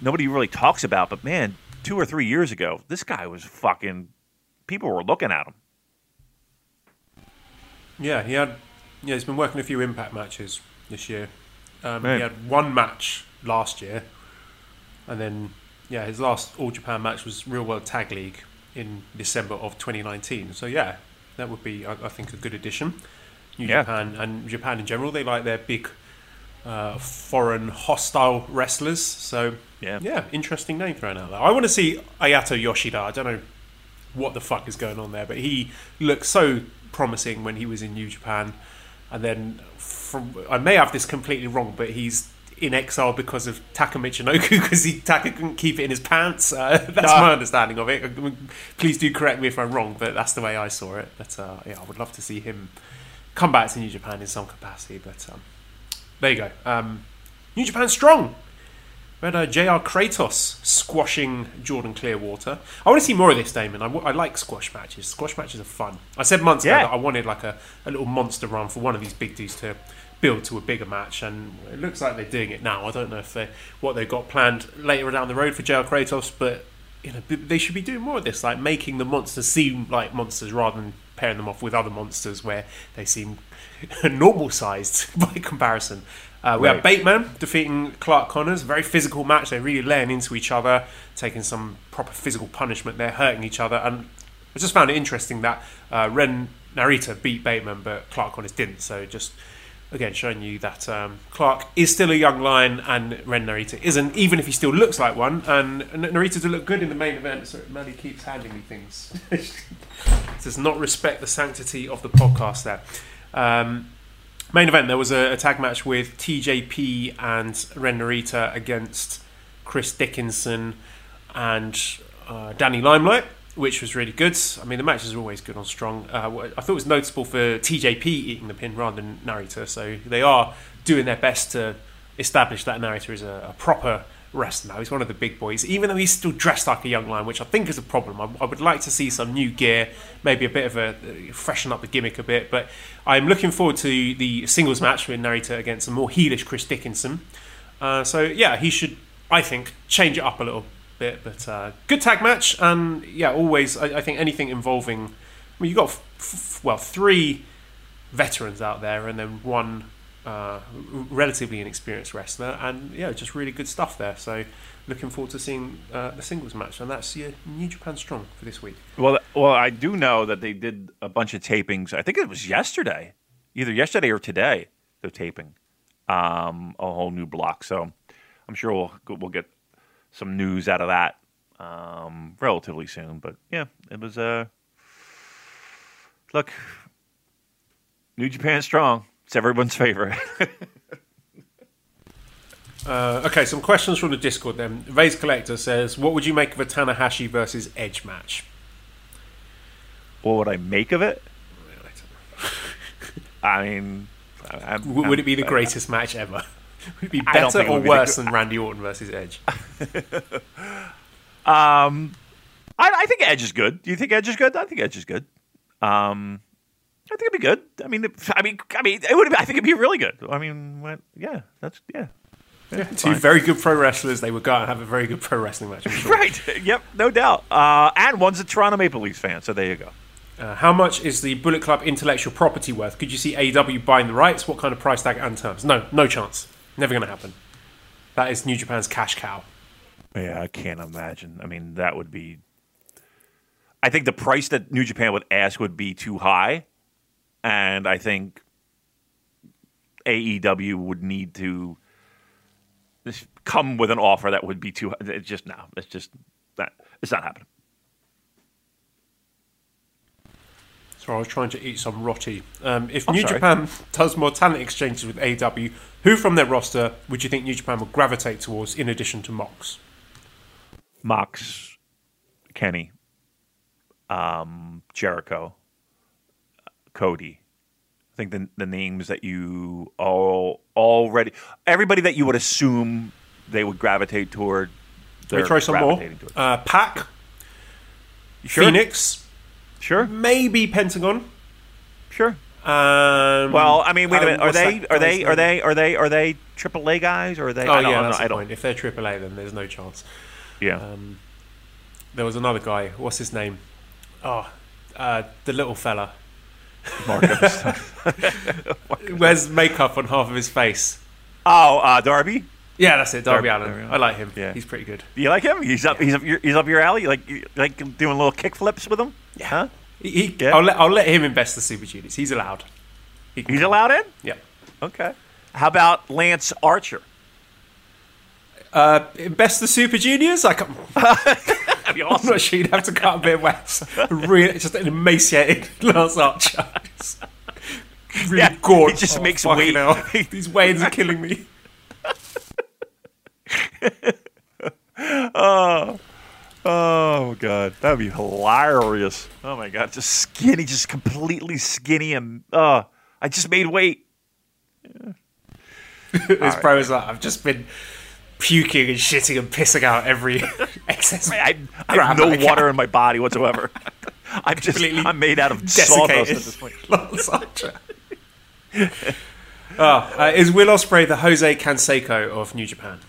nobody really talks about. But man, two or three years ago, this guy was fucking. People were looking at him. Yeah, he had. Yeah, he's been working a few Impact matches this year. Um, He had one match last year, and then yeah, his last All Japan match was Real World Tag League in December of 2019. So yeah, that would be I, I think a good addition. New Yeah. Japan and Japan in general, they like their big uh, foreign hostile wrestlers. So Yeah. yeah, interesting name thrown out there. I want to see Ayato Yoshida. I don't know what the fuck is going on there, but he looked so promising when he was in New Japan, and then from I may have this completely wrong, but he's in exile because of Taka Michinoku because <laughs> he Taka couldn't keep it in his pants. Uh, <laughs> that's Ah. my understanding of it. Please do correct me if I'm wrong, but that's the way I saw it. But uh, yeah, I would love to see him come back to New Japan in some capacity. But um, there you go. Um, New Japan strong. We had uh, JR Kratos squashing Jordan Clearwater. I want to see more of this, Damon. I, w- I like squash matches. Squash matches are fun. I said months Yeah. ago that I wanted like a, a little monster run for one of these big dudes to build to a bigger match, and it looks like they're doing it now. I don't know if they what they've got planned later down the road for JR Kratos, but you know they should be doing more of this, like making the monsters seem like monsters rather than pairing them off with other monsters where they seem <laughs> normal sized <laughs> by comparison. Uh, we Right. have Bateman defeating Clark Connors. Very physical match. They're really laying into each other, taking some proper physical punishment. They're hurting each other. And I just found it interesting that uh, Ren Narita beat Bateman, but Clark Connors didn't. So just again showing you that um, Clark is still a young lion and Ren Narita isn't, even if he still looks like one. And Narita did look good in the main event. So Manny keeps handing me things. <laughs> Does not respect the sanctity of the podcast there. Um, main event there was a, a tag match with TJP and Ren Narita against Chris Dickinson and uh, Danny Limelight. which was really good. I mean, the matches are always good on Strong. Uh, I thought it was noticeable for TJP eating the pin rather than Narita, so they are doing their best to establish that Narita is a, a proper wrestler now. He's one of the big boys, even though he's still dressed like a young lion, which I think is a problem. I, I would like to see some new gear, maybe a bit of a uh, freshen up the gimmick a bit. But I'm looking forward to the singles match with Narita against a more heelish Chris Dickinson. Uh, so yeah, he should, I think, change it up a little bit. But uh, good tag match, and yeah, always I, I think anything involving. I mean, you got f- f- well three veterans out there, and then one uh, relatively inexperienced wrestler, and yeah, just really good stuff there. So, looking forward to seeing uh, the singles match, and that's your New Japan Strong for this week. Well, well, I do know that they did a bunch of tapings. I think it was yesterday, either yesterday or today. They're taping um, a whole new block, so I'm sure we'll we'll get some news out of that um, relatively soon. But yeah, it was uh, look, New Japan Strong. It's everyone's favorite. <laughs> Uh, okay, some questions from the Discord then. Vase Collector says, What would you make of a Tanahashi versus Edge match? what would I make of it? <laughs> I mean, I, I'm, would it be the I'm- greatest match ever? <laughs> Would it be better it or be worse than Randy Orton versus Edge? Um, I, I think Edge is good. Do you think Edge is good? I think Edge is good. Um, I think it'd be good. I mean, if- I mean, I mean, it would. Be, I think it'd be really good. I mean, what, yeah, that's yeah. Yeah, two very good pro wrestlers. They would go out and have a very good pro wrestling match. Sure. Right. Yep. No doubt. Uh, and one's a Toronto Maple Leafs fan, so there you go. Uh, how much is the Bullet Club intellectual property worth? Could you see AEW buying the rights? What kind of price tag and terms? No, no chance. Never going to happen. That is New Japan's cash cow. Yeah, I can't imagine. I mean, that would be. I think the price that New Japan would ask would be too high, and I think AEW would need to come with an offer that would be too. It's just no. It's just that it's not happening. So I was trying to eat some roti. Um, if I'm New sorry. Japan does more talent exchanges with AEW, who from their roster would you think New Japan would gravitate towards in addition to Mox? Mox, Kenny, um, Jericho, Cody. I think the the names that you all already everybody that you would assume they would gravitate toward. Let me try some more. Uh, Pac, Sure. Phoenix, Sure, maybe Pentagon. sure. Um, Well, I mean, wait a minute. Are what's they are they are they are they are they AAA guys or are they? Oh I don't, yeah, I don't, that's I the don't- point. If they're AAA, then there's no chance. Yeah. Um, there was another guy. What's his name? Oh, uh, the little fella. Marcos. <laughs> Wears makeup on half of his face. oh, uh, Darby. Yeah, that's it. Darby Darby- Allin. Darby I like him. Yeah. he's pretty good. Do you like him? He's up. He's up. Your, he's up your alley. You Like you like doing little kick flips with him. Yeah. Huh? He, he- Yeah. I'll let I'll let him invest the Super Juniors. He's allowed. He He's come. allowed in. Yep. Okay. How about Lance Archer? Uh, invest the Super Juniors. I can, That'd be I'm not sure you'd have to cut a bit of wax. <laughs> Really, just an emaciated <laughs> Lance Archer. <laughs> Really Yeah, gaunt. he just Oh, makes weight. hell. <laughs> These waves are killing me. <laughs> Oh oh god, that'd be hilarious. Oh my god, just skinny, just completely skinny, and uh, I just made weight. Yeah. His pro is like, I've just been puking and shitting and pissing out every excess. I, I have no I water in my body whatsoever. I'm just, Completely I'm made out of sawdust at this point. Oh, <laughs> uh, is Will Ospreay the Jose Canseco of New Japan?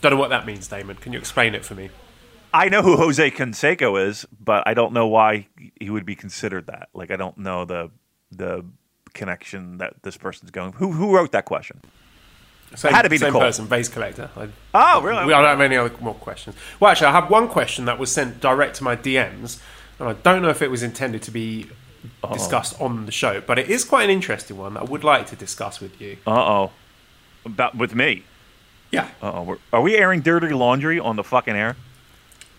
Don't know what that means, Damon. Can you explain it for me? I know who Jose Canseco is, but I don't know why he would be considered that. Like, I don't know the the connection that this person's going. Who who wrote that question? Same, had to be same Nicole. person, vase collector. I, Oh, really? we- I don't have any other more questions. Well, actually, I have one question that was sent direct to my DMs, and I don't know if it was intended to be discussed on the show, but it is quite an interesting one that I would like to discuss with you. Uh oh. About with me. Yeah. Uh oh. Are we airing dirty laundry on the fucking air?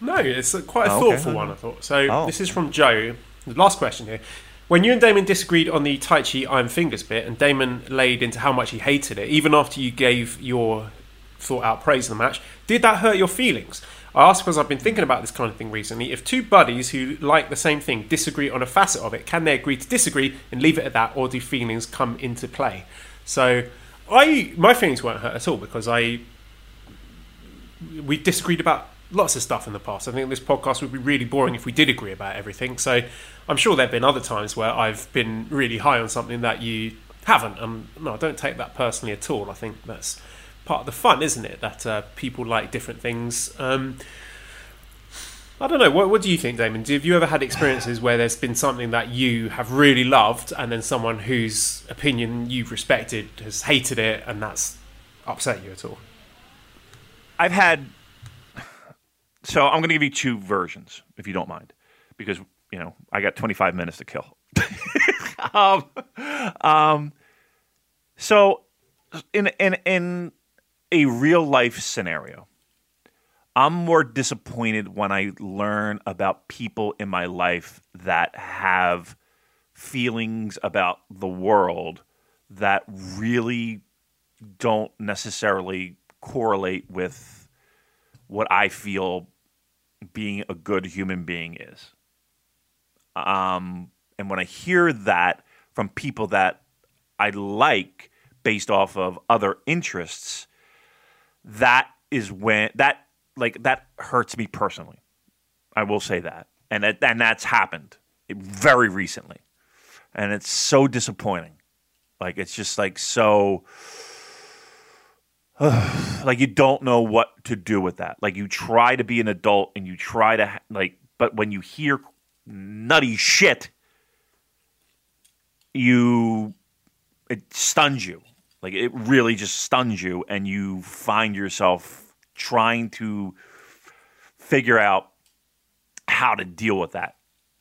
No, it's a, quite a Oh, okay. thoughtful one, I thought. So Oh. this is from Joe. The last question here. When you and Damon disagreed on the Taichi Iron Fingers bit, and Damon laid into how much he hated it, even after you gave your thought out praise in the match, did that hurt your feelings? I ask because I've been thinking about this kind of thing recently. If two buddies who like the same thing disagree on a facet of it, can they agree to disagree and leave it at that, or do feelings come into play? So, I my feelings weren't hurt at all because I we disagreed about lots of stuff in the past. I think this podcast would be really boring if we did agree about everything. So, I'm sure there've been other times where I've been really high on something that you haven't. And no, I don't take that personally at all. I think that's part of the fun, isn't it? That uh, people like different things. Um, I don't know. What, what do you think, Damon? Have you ever had experiences where there's been something that you have really loved, and then someone whose opinion you've respected has hated it, and that's upset you at all? I've had. So I'm going to give you two versions, if you don't mind, because you know I got 25 minutes to kill. <laughs> um, um, so in in in a real life scenario, I'm more disappointed when I learn about people in my life that have feelings about the world that really don't necessarily correlate with what I feel being a good human being is. Um, and when I hear that from people that I like based off of other interests, that is when that like that hurts me personally. I will say that, and that, and that's happened very recently, and it's so disappointing. Like it's just like so. <sighs> like you don't know what to do with that. Like you try to be an adult and you try to like, but when you hear nutty shit, you it stuns you. Like it really just stuns you, and you find yourself trying to figure out how to deal with that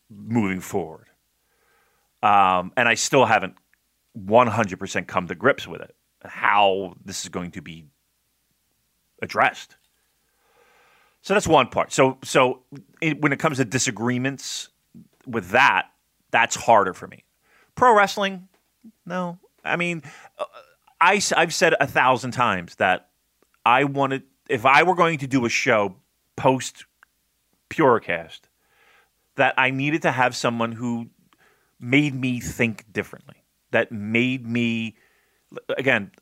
moving forward. Um, and I still haven't 100% come to grips with it, how this is going to be addressed. So that's one part. So, so it, when it comes to disagreements with that, that's harder for me. Pro wrestling, no. I mean, uh, I, I've said a thousand times that I wanted, if I were going to do a show post Purecast, that I needed to have someone who made me think differently, that made me, again,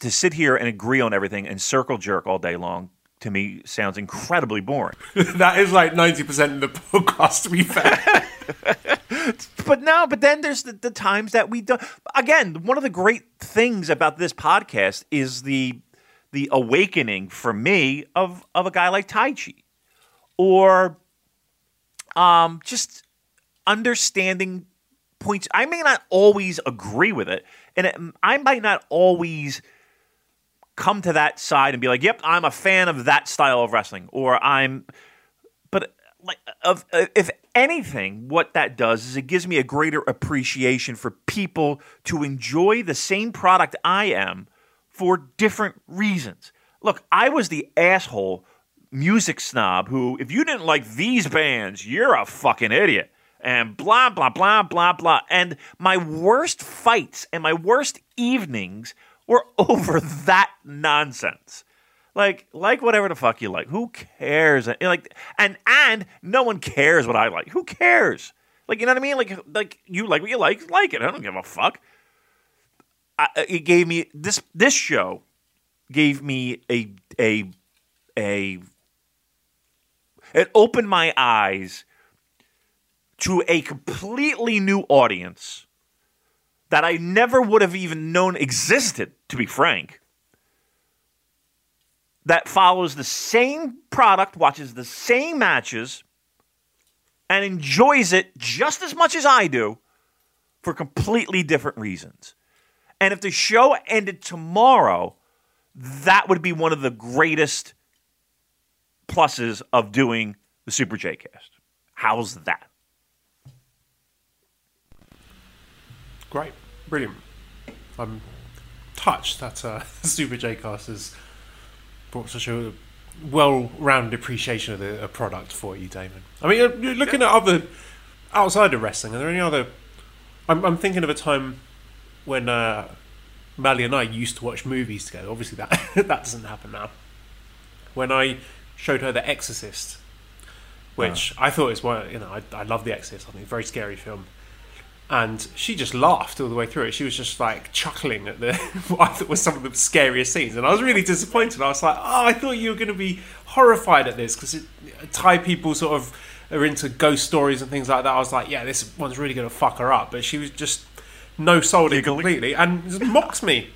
to sit here and agree on everything and circle jerk all day long to me sounds incredibly boring. <laughs> that is like 90% of the <laughs> podcast, to be fair. <laughs> but no, but then there's the, the times that we don't. Again, one of the great things about this podcast is the the awakening for me of of a guy like Taichi, or um, just understanding points. I may not always agree with it, and it, I might not always come to that side and be like, "Yep, I'm a fan of that style of wrestling," or I'm. But like, of if anything, what that does is it gives me a greater appreciation for people to enjoy the same product I am for different reasons. Look, I was the asshole music snob who, if you didn't like these bands, you're a fucking idiot. And blah, blah, blah, blah, blah. And my worst fights and my worst evenings were <laughs> over that nonsense. Like, like whatever the fuck you like. Who cares? And like, and and no one cares what I like. Who cares? Like, you know what I mean? Like, like you like what you like, like it. I don't give a fuck. I, uh, it gave me this this show gave me a a a it opened my eyes to a completely new audience that I never would have even known existed, to be frank that follows the same product, watches the same matches, and enjoys it just as much as I do for completely different reasons. And if the show ended tomorrow, that would be one of the greatest pluses of doing the Super J cast. How's that? Great. Brilliant. I'm touched that uh, <laughs> Super J cast is brought such a well-rounded appreciation of the product for you, Damon. I mean, you're looking at other outside of wrestling. Are there any other? I'm, I'm thinking of a time when uh, Mally and I used to watch movies together. Obviously, that <laughs> that doesn't happen now. When I showed her The Exorcist, which I thought was one. You know, I, I love The Exorcist. I think it's a very scary film. And she just laughed all the way through it. She was just like chuckling at the <laughs> what I thought was some of the scariest scenes, and I was really disappointed. I was like, "Oh, I thought you were going to be horrified at this because Thai people sort of are into ghost stories and things like that." I was like, "Yeah, this one's really going to fuck her up," but she was just no sold it completely and just mocked me.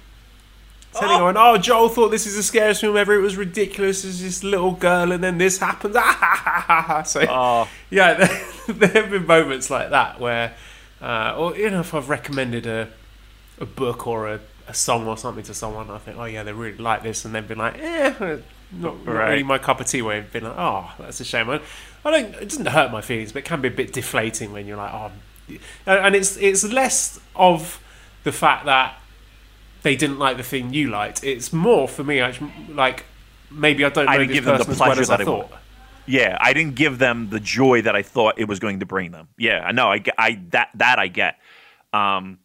<laughs> Telling her, "Oh, Joel thought this is the scariest film ever. It was ridiculous. It's this little girl, and then this happens." <laughs> Ah, so, Oh. yeah, there, there have been moments like that where, uh, or you know, if I've recommended a a book or a, a song or something to someone, I think, oh yeah, they really like this, and they've been like, eh, not, not Right. really my cup of tea. Where they've been like, oh, that's a shame. I, I don't. It doesn't hurt my feelings, but it can be a bit deflating when you're like, oh, and it's it's less of the fact that they didn't like the thing you liked. It's more for me, actually, like maybe I don't know I this give them the person as well as I thought. wanted. Yeah, I didn't give them the joy that I thought it was going to bring them. Yeah, I know. I, I that that I get. Um,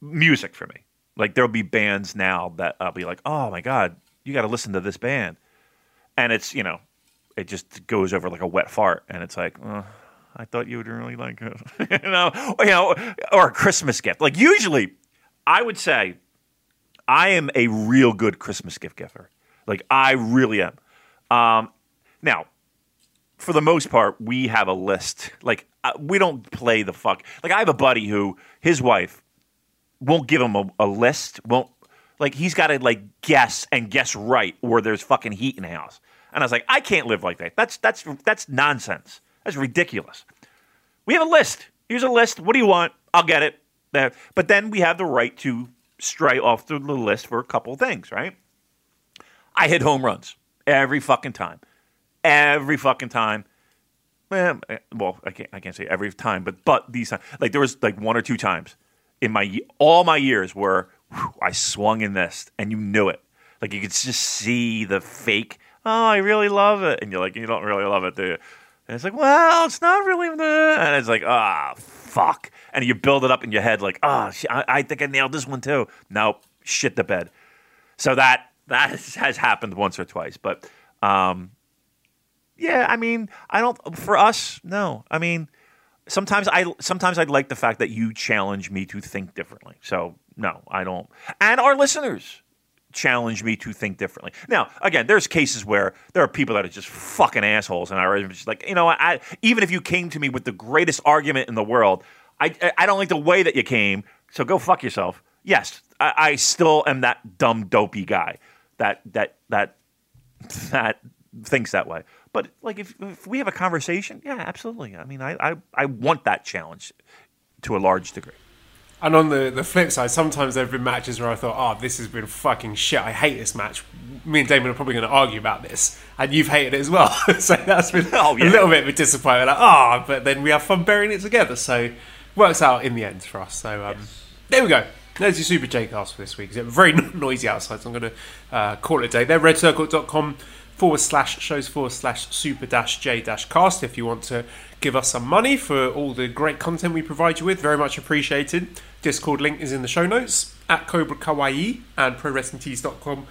music for me, like there'll be bands now that I'll be like, oh my god, you got to listen to this band, and it's you know, it just goes over like a wet fart, and it's like, I thought you would really like it, <laughs> you know, or, you know, or a Christmas gift. Like usually, I would say, I am a real good Christmas gift giver. Like I really am. Um, now, for the most part, we have a list. Like uh, we don't play the fuck. Like I have a buddy who his wife won't give him a, a list. Won't like he's got to like guess and guess right, where there's fucking heat in the house. And I was like, I can't live like that. That's that's that's nonsense. That's ridiculous. We have a list. Here's a list. What do you want? I'll get it. But then we have the right to stray off the list for a couple things, right? I hit home runs every fucking time. Every fucking time. Eh, eh, Well, I can't, I can't say every time, but but these times, like there was like one or two times in my all my years where whew, I swung and missed, and you knew it. Like you could just see the fake. Oh, I really love it, and you're like, you don't really love it, do you? And it's like, well, it's not really, the-" and it's like, ah, fuck, and you build it up in your head, like, ah, oh, I, I think I nailed this one too. Nope, shit the bed. So that that <laughs> has happened once or twice, but um, yeah, I mean, I don't. For us, no. I mean, sometimes I sometimes I like the fact that you challenge me to think differently. So no, I don't. And our listeners challenge me to think differently. Now, again, there's cases where there are people that are just fucking assholes, and I'm just like, you know, I even if you came to me with the greatest argument in the world, I I- don't like the way that you came. So go fuck yourself. Yes, I, I still am that dumb dopey guy that that that <laughs> that thinks that way. But like if, if we have a conversation, yeah, absolutely. I mean, I, I, I want that challenge to a large degree. And on the, the flip side, sometimes there have been matches where I thought, oh, this has been fucking shit. I hate this match. Me and Damon are probably going to argue about this. And you've hated it as well. <laughs> so that's been Oh, yeah. a little bit of a disappointment. Like, oh, but then we have fun burying it together. So works out in the end for us. So um, there we go. There's your Super J cast for this week. It's very <laughs> noisy outside, so I'm going to uh, call it a day. They're redcircle.com forward slash shows forward slash super dash J dash cast if you want to give us some money for all the great content we provide you with. Very much appreciated. Discord link is in the show notes at Cobra Kawaii and ProWrestlingTees.com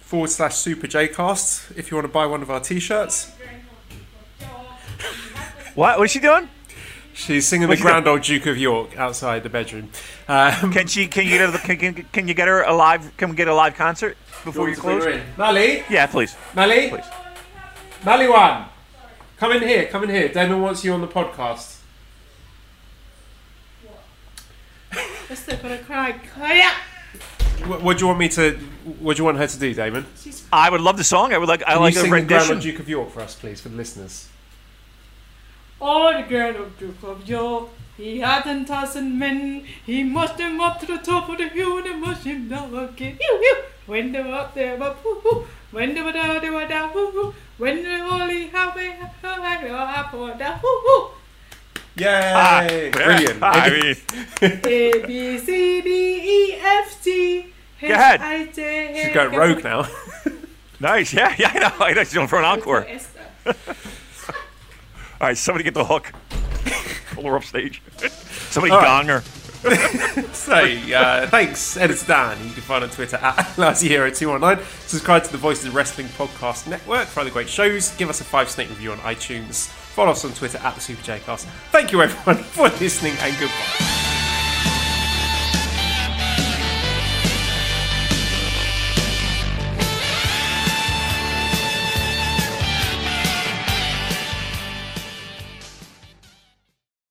forward slash super J cast if you want to buy one of our t shirts. <laughs> What? What is she doing? She's singing the What's she Grand Old Duke of York outside the bedroom. Um, Can she? Can you get her? Can, can, can you get her a live? Can we get a live concert before you close? Mally, Yeah, please. Mally, Please. Mally one, come in here, come in here. Damon wants you on the podcast. I'm still gonna cry. Cry out. What, oh, what do you want me to? What do you want her to do, Damon? I would love the song. I would like. I Can like you a sing the rendition. Old Duke of York for us, please, for the listeners? Oh, the grand Duke of York. He had a thousand men. He marched them up to the top of the hill and marched him down again. Pew, pew. When they were up there, but whoo, whoo. When they were down, they were down. Whoo, whoo. When they only halfway, halfway, halfway down. Whoo, woo. Yay! Brilliant. I mean, A B C D E F G H ahead. I J. She's going rogue now. <laughs> nice. Yeah, yeah. I know. I know. She's going for an encore. <laughs> All right, somebody get the hook. <laughs> Pull her up stage. <laughs> Somebody All right. gong her. <laughs> So, uh, thanks, Editor Dan. You can find on Twitter at <laughs> LazzyHero219. Subscribe to the Voices of Wrestling Podcast Network for other great shows. Give us a five snake review on iTunes. Follow us on Twitter at the Super J Cast. Thank you, everyone, for listening, and goodbye.